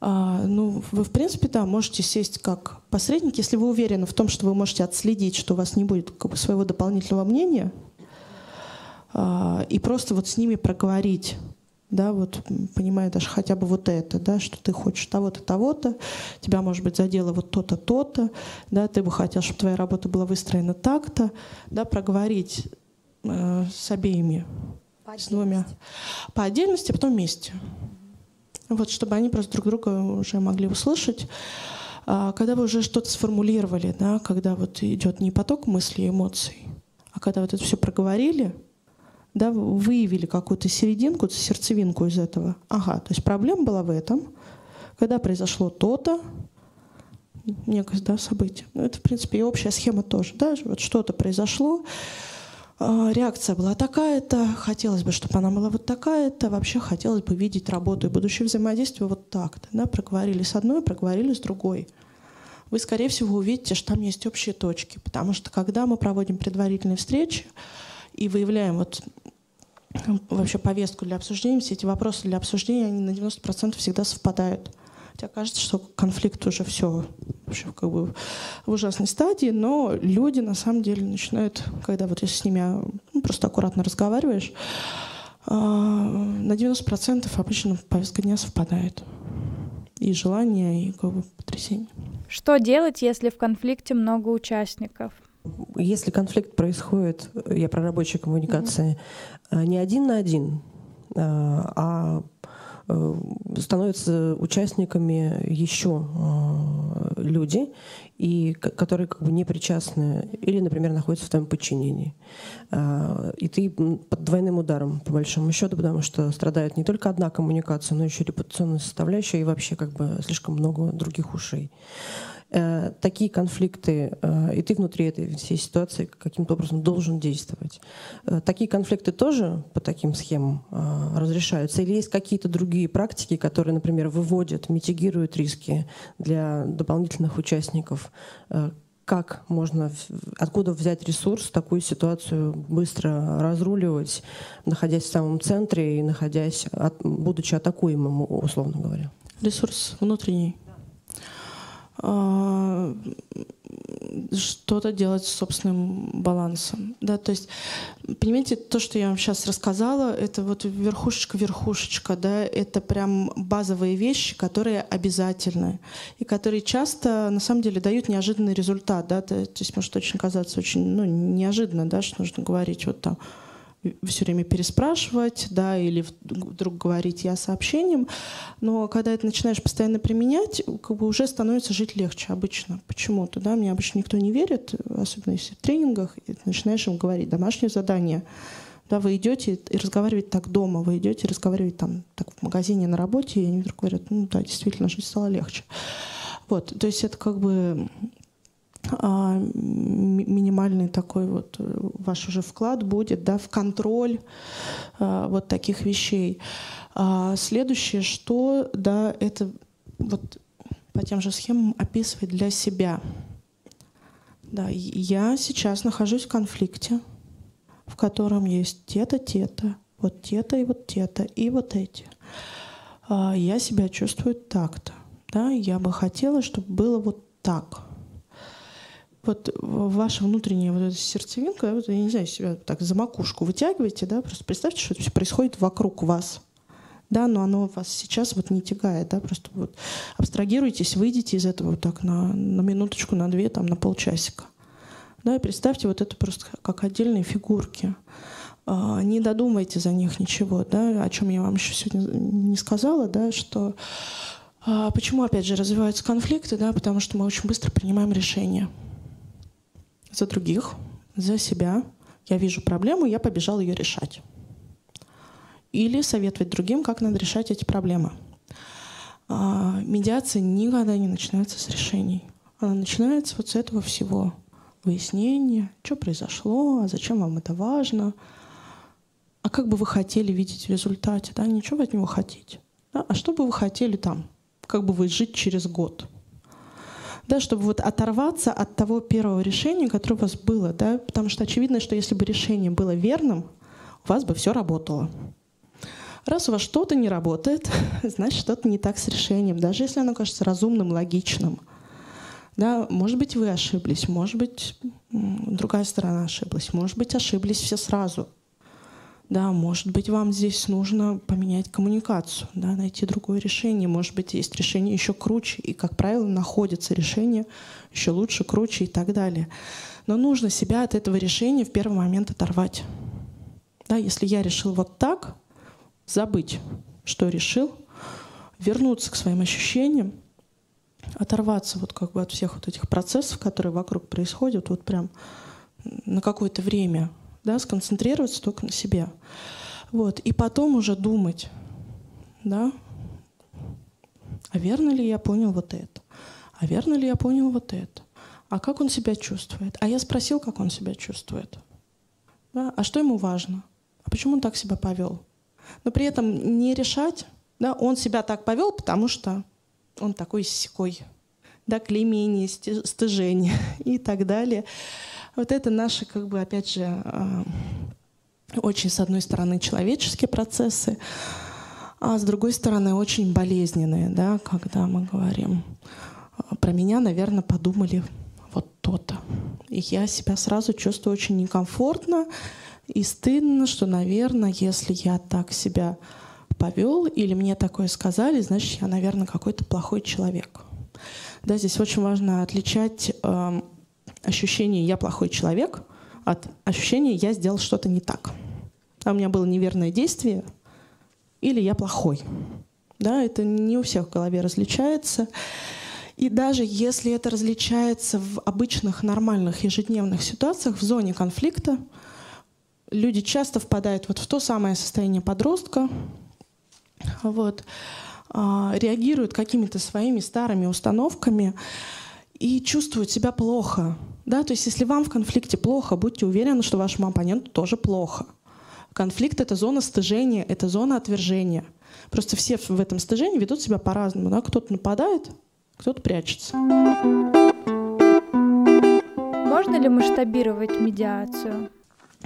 А, ну, вы, в принципе, да, можете сесть как посредник, если вы уверены в том, что вы можете отследить, что у вас не будет как бы, своего дополнительного мнения, а, и просто вот с ними проговорить да, вот понимая даже хотя бы вот это, да, что ты хочешь того-то, того-то, тебя, может быть, задело вот то-то, то-то, да, ты бы хотел, чтобы твоя работа была выстроена так-то, да, проговорить э, с обеими, по с двумя, по отдельности, а потом вместе. Вот, чтобы они просто друг друга уже могли услышать. А когда вы уже что-то сформулировали, да, когда вот идет не поток мыслей и эмоций, а когда вот это все проговорили — да, выявили какую-то серединку, сердцевинку из этого. Ага, то есть проблема была в этом, когда произошло то-то, некое да, событие. Ну, это, в принципе, и общая схема тоже. Да? Вот что-то произошло, а, реакция была такая-то, хотелось бы, чтобы она была вот такая-то, вообще хотелось бы видеть работу и будущее взаимодействие вот так-то. Да? Проговорили с одной, проговорили с другой. Вы, скорее всего, увидите, что там есть общие точки, потому что когда мы проводим предварительные встречи, и выявляем вот вообще повестку для обсуждения, все эти вопросы для обсуждения, они на 90% всегда совпадают. Хотя кажется, что конфликт уже все вообще как бы в ужасной стадии, но люди на самом деле начинают, когда вот если с ними ну, просто аккуратно разговариваешь, а, на 90% обычно повестка дня совпадает. И желание, и как бы потрясение. Что делать, если в конфликте много участников? Если конфликт происходит, я про рабочие коммуникации, mm-hmm. не один на один, а, а э, становятся участниками еще люди, и, которые как бы не причастны или, например, находятся в твоем подчинении. И ты под двойным ударом, по большому счету, потому что страдает не только одна коммуникация, но еще репутационная составляющая и вообще как бы слишком много других ушей. Э, такие конфликты, э, и ты внутри этой всей ситуации каким-то образом должен действовать. Э, такие конфликты тоже по таким схемам разрешаются? Или есть какие-то другие практики, которые, например, выводят, митигируют риски для дополнительных участников? как можно, откуда взять ресурс, такую ситуацию быстро разруливать, находясь в самом центре и находясь, будучи атакуемым, условно говоря? Ресурс внутренний. А, что-то делать с собственным балансом. Да? То есть, понимаете, то, что я вам сейчас рассказала, это вот верхушечка-верхушечка, да, это прям базовые вещи, которые обязательны и которые часто, на самом деле, дают неожиданный результат. Да? То есть может очень казаться очень ну, неожиданно, да, что нужно говорить вот там все время переспрашивать, да, или вдруг говорить я сообщением. Но когда это начинаешь постоянно применять, как бы уже становится жить легче обычно. Почему-то, да, мне обычно никто не верит, особенно если в тренингах, и ты начинаешь им говорить домашнее задание. Да, вы идете и разговариваете так дома, вы идете и разговариваете там так в магазине на работе, и они вдруг говорят, ну да, действительно, жизнь стала легче. Вот, то есть это как бы минимальный такой вот э, ваш уже вклад будет да, в контроль а, вот таких вещей. А следующее, что да, это вот по тем же схемам описывать для себя. Да, я сейчас нахожусь в конфликте, в котором есть те-то, те-то, вот те-то и вот те-то, и вот эти. Я себя чувствую так-то. Да? Я бы хотела, чтобы было вот так вот ваша внутренняя вот эта сердцевинка, вот, я не знаю, себя так за макушку вытягиваете, да, просто представьте, что это все происходит вокруг вас. Да, но оно вас сейчас вот не тягает, да, просто вот абстрагируйтесь, выйдите из этого вот так на, на минуточку, на две, там, на полчасика. Да, и представьте вот это просто как отдельные фигурки. А, не додумайте за них ничего, да, о чем я вам еще сегодня не сказала, да, что а, почему, опять же, развиваются конфликты, да, потому что мы очень быстро принимаем решения за других, за себя. Я вижу проблему, я побежал ее решать. Или советовать другим, как надо решать эти проблемы. А, медиация никогда не начинается с решений. Она начинается вот с этого всего. Выяснение, что произошло, а зачем вам это важно, а как бы вы хотели видеть в результате, да, ничего вы от него хотите. Да? А что бы вы хотели там, как бы вы жить через год? Да, чтобы вот оторваться от того первого решения, которое у вас было, да, потому что очевидно, что если бы решение было верным, у вас бы все работало. Раз у вас что-то не работает, значит, что-то не так с решением, даже если оно кажется разумным, логичным. Да, может быть, вы ошиблись, может быть, другая сторона ошиблась, может быть, ошиблись все сразу. Да, может быть, вам здесь нужно поменять коммуникацию, да, найти другое решение. Может быть, есть решение еще круче, и, как правило, находится решение еще лучше, круче и так далее. Но нужно себя от этого решения в первый момент оторвать. Да, если я решил вот так, забыть, что решил, вернуться к своим ощущениям, оторваться вот как бы от всех вот этих процессов, которые вокруг происходят, вот прям на какое-то время, да, сконцентрироваться только на себе. Вот. И потом уже думать, да, а верно ли я понял вот это? А верно ли я понял вот это? А как он себя чувствует? А я спросил, как он себя чувствует. Да? А что ему важно? А почему он так себя повел? Но при этом не решать, да, он себя так повел, потому что он такой секой, да, клеймение, стыжение и так далее. Вот это наши, как бы, опять же, а, очень, с одной стороны, человеческие процессы, а с другой стороны, очень болезненные, да, когда мы говорим а, про меня, наверное, подумали вот то-то. И я себя сразу чувствую очень некомфортно и стыдно, что, наверное, если я так себя повел или мне такое сказали, значит, я, наверное, какой-то плохой человек. Да, здесь очень важно отличать ощущение «я плохой человек» от ощущения «я сделал что-то не так». А у меня было неверное действие или «я плохой». Да, это не у всех в голове различается. И даже если это различается в обычных нормальных ежедневных ситуациях, в зоне конфликта, люди часто впадают вот в то самое состояние подростка, вот, а, реагируют какими-то своими старыми установками, и чувствуют себя плохо. Да? То есть если вам в конфликте плохо, будьте уверены, что вашему оппоненту тоже плохо. Конфликт — это зона стыжения, это зона отвержения. Просто все в этом стыжении ведут себя по-разному. Да? Кто-то нападает, кто-то прячется. Можно ли масштабировать медиацию?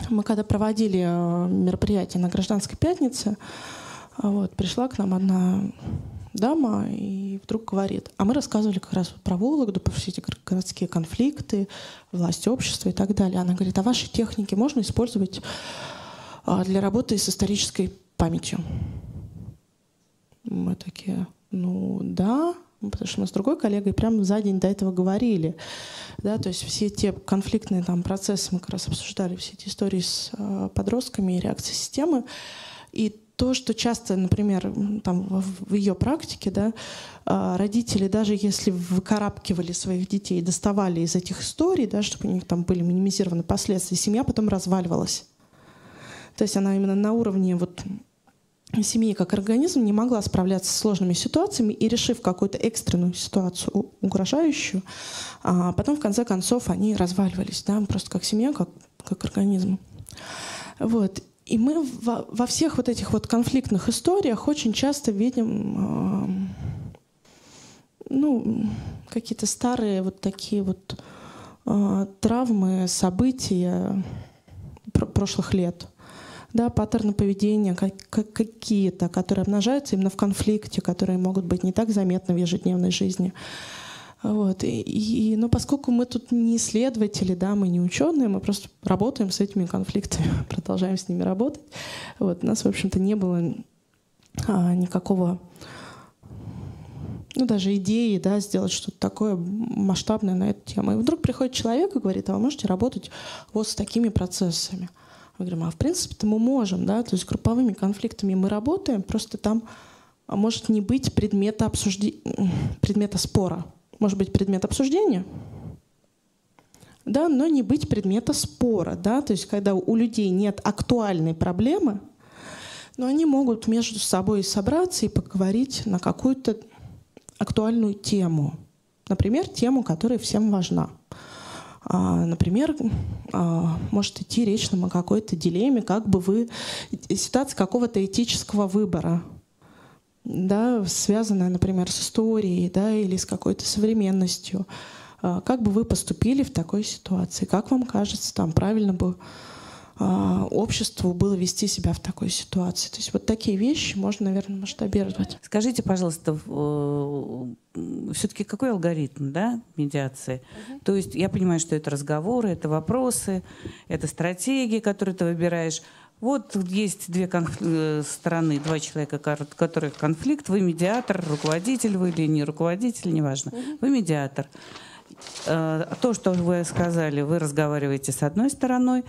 Мы когда проводили э, мероприятие на Гражданской пятнице, вот, пришла к нам одна дама и вдруг говорит, а мы рассказывали как раз про Вологду, про все эти городские конфликты, власть общества и так далее. Она говорит, а ваши техники можно использовать а, для работы с исторической памятью? Мы такие, ну да, потому что мы с другой коллегой прямо за день до этого говорили. Да, то есть все те конфликтные там процессы, мы как раз обсуждали все эти истории с э, подростками и реакции системы. И то, что часто, например, там, в ее практике, да, а, родители, даже если выкарабкивали своих детей, доставали из этих историй, да, чтобы у них там были минимизированы последствия, семья потом разваливалась. То есть она именно на уровне вот семьи как организм не могла справляться с сложными ситуациями и решив какую-то экстренную ситуацию угрожающую, а потом в конце концов они разваливались, да, просто как семья, как, как организм. Вот. И мы во, во всех вот этих вот конфликтных историях очень часто видим э, ну, какие-то старые вот такие вот э, травмы, события пр прошлых лет. Да, паттерны поведения как, как, какие-то, которые обнажаются именно в конфликте, которые могут быть не так заметны в ежедневной жизни. Вот. И, и, но поскольку мы тут не исследователи, да, мы не ученые, мы просто работаем с этими конфликтами, продолжаем с ними работать. Вот. У нас, в общем-то, не было а, никакого ну, даже идеи, да, сделать что-то такое масштабное на эту тему. И вдруг приходит человек и говорит, а вы можете работать вот с такими процессами. Мы говорим, а в принципе-то мы можем, да, то есть групповыми конфликтами мы работаем, просто там может не быть предмета обсуждения, предмета спора может быть предмет обсуждения, да, но не быть предмета спора. Да? То есть когда у людей нет актуальной проблемы, но они могут между собой собраться и поговорить на какую-то актуальную тему. Например, тему, которая всем важна. А, например, а, может идти речь там о какой-то дилемме, как бы вы ситуация какого-то этического выбора, да, связанная, например, с историей, да, или с какой-то современностью. А, как бы вы поступили в такой ситуации? Как вам кажется, там правильно бы а, обществу было вести себя в такой ситуации. То есть вот такие вещи можно, наверное, масштабировать. Скажите, пожалуйста, все-таки какой алгоритм да, медиации? Угу. То есть я понимаю, что это разговоры, это вопросы, это стратегии, которые ты выбираешь. Вот есть две конф... Э, стороны, два человека, у которых конфликт. Вы медиатор, руководитель вы или не руководитель, неважно. Вы медиатор. Э, то, что вы сказали, вы разговариваете с одной стороной,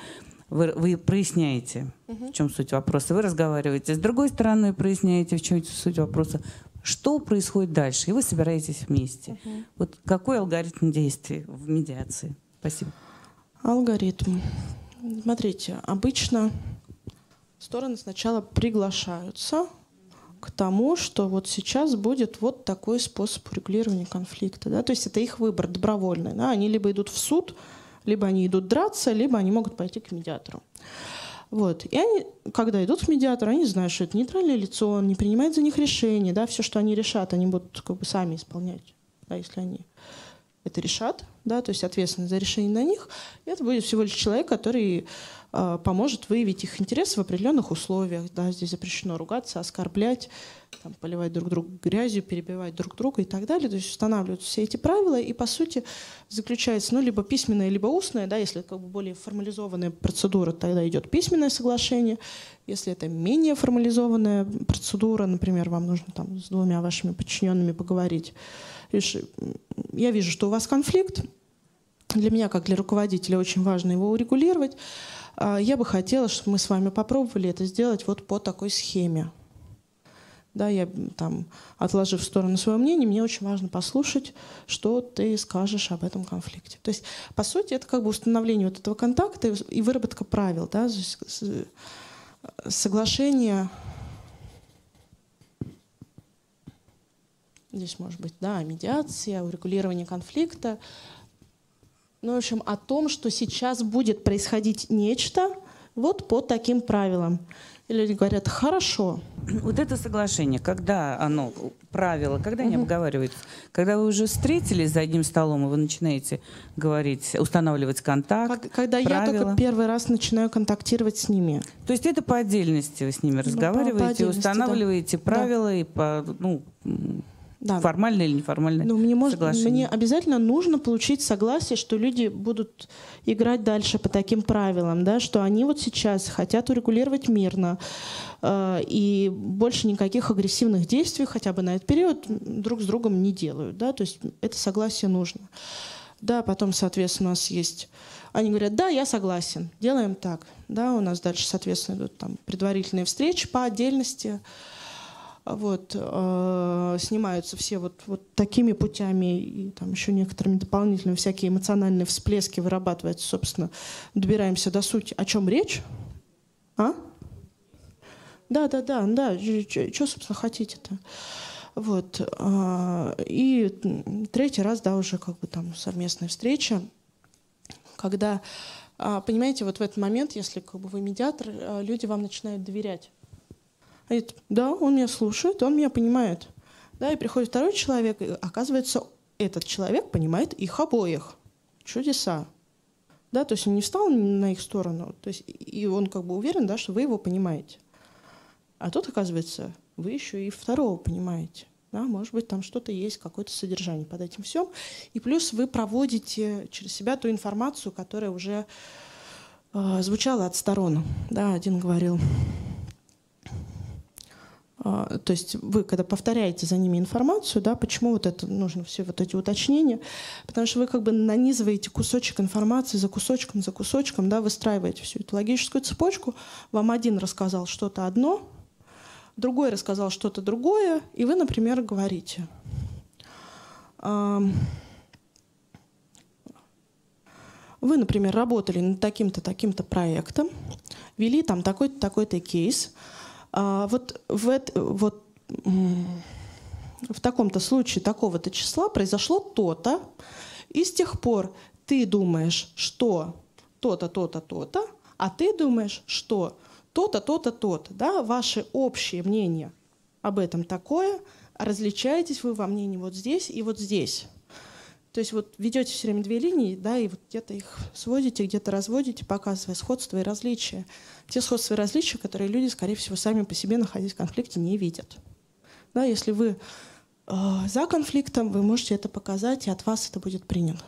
вы, вы проясняете, в чем суть вопроса. Вы разговариваете с другой стороной, проясняете, в чем суть вопроса. Что происходит дальше? И вы собираетесь вместе. Угу. Вот какой алгоритм действий в медиации? Спасибо. Алгоритм. Смотрите, обычно стороны сначала приглашаются к тому, что вот сейчас будет вот такой способ регулирования конфликта. Да? То есть это их выбор добровольный. Да? Они либо идут в суд, либо они идут драться, либо они могут пойти к медиатору. Вот. И они, когда идут к медиатору, они знают, что это нейтральное лицо, он не принимает за них решения, да, все, что они решат, они будут как бы сами исполнять, да, если они это решат, да, то есть ответственность за решение на них, и это будет всего лишь человек, который поможет выявить их интересы в определенных условиях, да, здесь запрещено ругаться, оскорблять, там, поливать друг друга грязью, перебивать друг друга и так далее. То есть устанавливаются все эти правила, и по сути заключается ну, либо письменное, либо устное. Да, если как бы более формализованная процедура, тогда идет письменное соглашение. Если это менее формализованная процедура, например, вам нужно там, с двумя вашими подчиненными поговорить. Я вижу, что у вас конфликт. Для меня, как для руководителя, очень важно его урегулировать. А, я бы хотела, чтобы мы с вами попробовали это сделать вот по такой схеме. Да, я там, отложив в сторону свое мнение, мне очень важно послушать, что ты скажешь об этом конфликте. То есть, по сути, это как бы установление вот этого контакта и выработка правил, да, соглашение здесь может быть, да, медиация, урегулирование конфликта, ну, в общем, о том, что сейчас будет происходить нечто вот по таким правилам. И люди говорят, хорошо. Вот это соглашение, когда оно, правило, когда они обговариваются? Когда вы уже встретились за одним столом, и вы начинаете говорить, устанавливать контакт, как, Когда правила. я только первый раз начинаю контактировать с ними. То есть это по отдельности вы с ними разговариваете, ну, по, по устанавливаете да. правила да. и по, ну, да. Формально или неформально ну, мне, может, мне обязательно нужно получить согласие, что люди будут играть дальше по таким правилам, да, что они вот сейчас хотят урегулировать мирно э, и больше никаких агрессивных действий хотя бы на этот период друг с другом не делают. Да, то есть это согласие нужно. Да, потом, соответственно, у нас есть... Они говорят, да, я согласен, делаем так. Да, у нас дальше, соответственно, идут там предварительные встречи по отдельности вот, э, снимаются все вот, вот такими путями и там еще некоторыми дополнительными всякие эмоциональные всплески вырабатываются, собственно, добираемся до сути. О чем речь? А? Да, да, да, да. Что, собственно, хотите-то? Вот. Э, и третий раз, да, уже как бы там совместная встреча, когда, э, понимаете, вот в этот момент, если как бы вы медиатор, э, люди вам начинают доверять. Говорит, да, он меня слушает, он меня понимает. Да, и приходит второй человек, и оказывается, этот человек понимает их обоих. Чудеса. Да, то есть он не встал на их сторону, то есть и он как бы уверен, да, что вы его понимаете. А тут, оказывается, вы еще и второго понимаете. Да, может быть, там что-то есть, какое-то содержание под этим всем. И плюс вы проводите через себя ту информацию, которая уже э, звучала от сторон. Да, один говорил, то есть вы, когда повторяете за ними информацию, да, почему вот это нужно все вот эти уточнения, потому что вы как бы нанизываете кусочек информации за кусочком, за кусочком, да, выстраиваете всю эту логическую цепочку. Вам один рассказал что-то одно, другой рассказал что-то другое, и вы, например, говорите. Вы, например, работали над таким-то, таким-то проектом, вели там такой-то, такой-то кейс, а, вот, в вот в таком-то случае такого-то числа произошло то-то, и с тех пор ты думаешь, что то-то, то-то, то-то, а ты думаешь, что то-то, то-то, то-то. Да? Ваши общие мнения об этом такое, различаетесь вы во мнении вот здесь и вот здесь. То есть вот ведете все время две линии, да, и вот где-то их сводите, где-то разводите, показывая сходство и различия. Те сходства и различия, которые люди, скорее всего, сами по себе, находясь в конфликте, не видят. Да, если вы э, за конфликтом, вы можете это показать, и от вас это будет принято.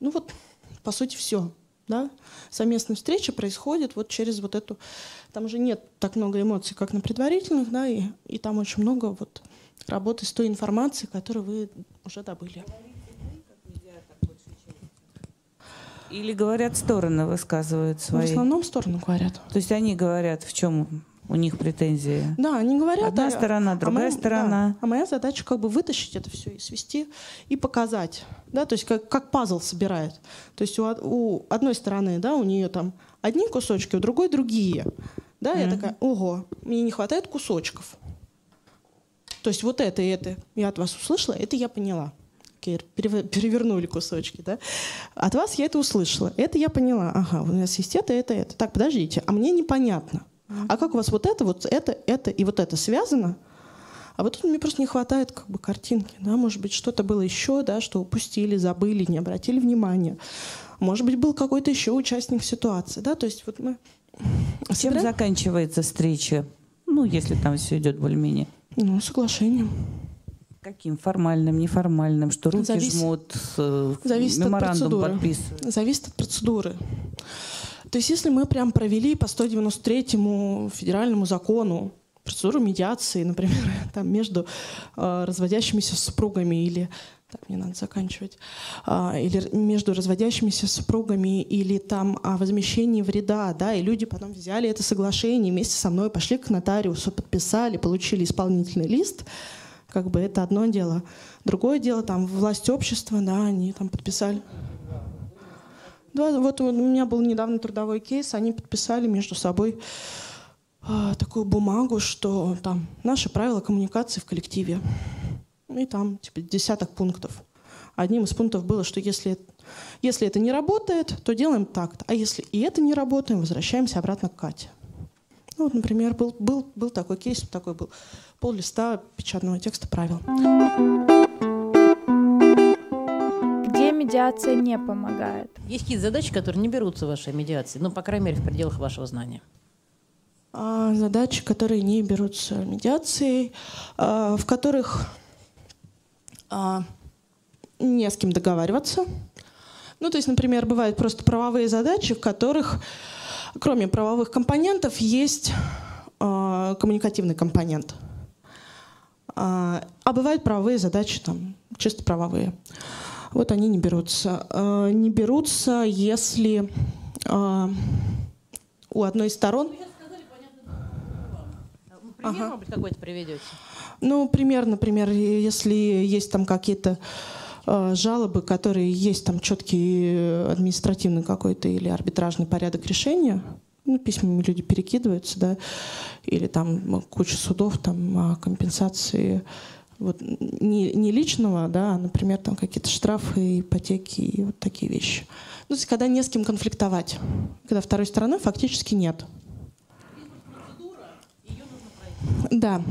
Ну вот, по сути, все. Да? Совместная встреча происходит вот через вот эту... Там уже нет так много эмоций, как на предварительных, да, и, и там очень много вот работы с той информацией, которую вы уже добыли. Или говорят стороны, высказывают свои? В основном стороны говорят. То есть они говорят, в чем у них претензии? Да, они говорят. Одна а, сторона, другая а моя, сторона. Да, а моя задача как бы вытащить это все и свести и показать. Да, то есть как, как пазл собирает. То есть у, у одной стороны, да, у нее там одни кусочки, у другой другие. Да, mm-hmm. я такая, ого, мне не хватает кусочков. То есть вот это и это я от вас услышала, это я поняла перевернули кусочки, да. От вас я это услышала, это я поняла. Ага, у нас есть это, это, это. Так, подождите, а мне непонятно. А как у вас вот это, вот это, это и вот это связано? А вот тут мне просто не хватает как бы картинки, да, может быть, что-то было еще, да, что упустили, забыли, не обратили внимания. Может быть, был какой-то еще участник ситуации, да, то есть вот мы... Чем собираем... заканчивается встреча? Ну, если там все идет более-менее. Ну, соглашением. Каким? Формальным, неформальным? Что руки Зависит, жмут, э, зависит меморандум от подписывают? Зависит от процедуры. То есть если мы прям провели по 193 федеральному закону процедуру медиации, например, там между э, разводящимися супругами или так, мне надо заканчивать, а, или между разводящимися супругами, или там о возмещении вреда, да, и люди потом взяли это соглашение вместе со мной, пошли к нотариусу, подписали, получили исполнительный лист, как бы это одно дело. Другое дело, там, власть общества, да, они там подписали. Да, вот у меня был недавно трудовой кейс, они подписали между собой э, такую бумагу, что там наши правила коммуникации в коллективе. И там типа десяток пунктов. Одним из пунктов было, что если, если это не работает, то делаем так-то. А если и это не работает, возвращаемся обратно к Кате. Ну, вот, например, был, был, был такой кейс, такой был пол листа печатного текста правил. Где медиация не помогает? Есть какие-то задачи, которые не берутся в вашей медиации, ну, по крайней мере, в пределах вашего знания? А, задачи, которые не берутся медиацией, а, в которых а, не с кем договариваться. Ну, то есть, например, бывают просто правовые задачи, в которых кроме правовых компонентов, есть э, коммуникативный компонент. А, а бывают правовые задачи, там, чисто правовые. Вот они не берутся. Э, не берутся, если э, у одной из сторон... Пример, ага. может быть, какой-то приведете? Ну, пример, например, если есть там какие-то Э, жалобы, которые есть там четкий э, административный какой-то или арбитражный порядок решения, ну, письмами люди перекидываются, да, или там куча судов там о компенсации вот не, не личного, да, а, например, там какие-то штрафы, ипотеки и вот такие вещи. Ну, то есть, когда не с кем конфликтовать, когда второй стороны фактически нет. Да.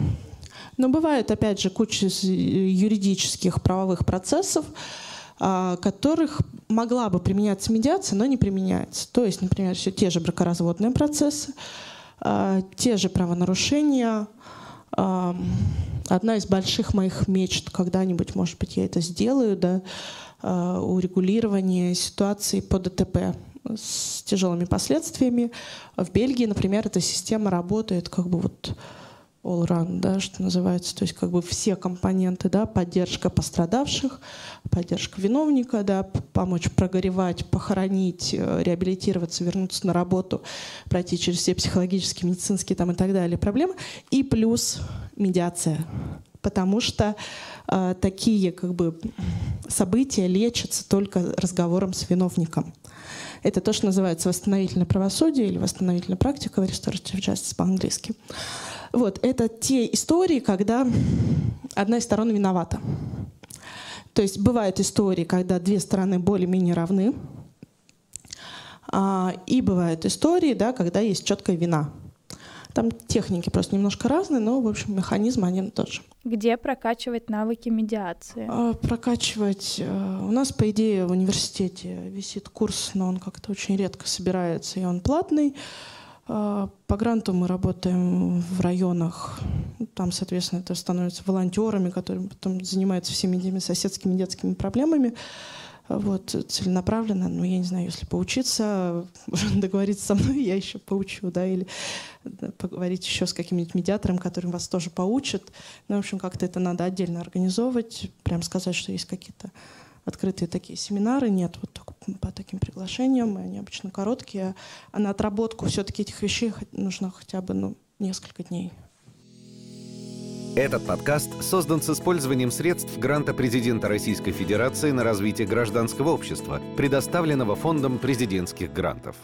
Но бывает, опять же, куча юридических правовых процессов, а, которых могла бы применяться медиация, но не применяется. То есть, например, все те же бракоразводные процессы, а, те же правонарушения. А, одна из больших моих мечт, когда-нибудь, может быть, я это сделаю, да, урегулирование ситуации по ДТП с тяжелыми последствиями. В Бельгии, например, эта система работает как бы вот all run, да, что называется, то есть как бы все компоненты, да, поддержка пострадавших, поддержка виновника, да, помочь прогоревать, похоронить, э, реабилитироваться, вернуться на работу, пройти через все психологические, медицинские там и так далее проблемы, и плюс медиация, потому что э, такие как бы события лечатся только разговором с виновником. Это то, что называется восстановительное правосудие или восстановительная практика, restorative justice по-английски. Вот, это те истории, когда одна из сторон виновата. То есть бывают истории, когда две стороны более-менее равны, а, и бывают истории, да, когда есть четкая вина. Там техники просто немножко разные, но, в общем, механизмы они тот же. Где прокачивать навыки медиации? А, прокачивать. э, У нас, по идее, в университете висит курс, но он как-то очень редко собирается, и он платный. А, По гранту мы работаем в районах. Там, соответственно, это становится волонтерами, которые потом занимаются всеми этими соседскими детскими проблемами. Вот, целенаправленно, ну, я не знаю, если поучиться, договориться со мной, я еще поучу, да, или поговорить еще с каким-нибудь медиатором, который вас тоже поучит. Ну, в общем, как-то это надо отдельно организовывать, прям сказать, что есть какие-то открытые такие семинары, нет, вот только по таким приглашениям, и они обычно короткие, а на отработку все-таки этих вещей нужно хотя бы, ну, несколько дней. Этот подкаст создан с использованием средств гранта президента Российской Федерации на развитие гражданского общества, предоставленного Фондом президентских грантов.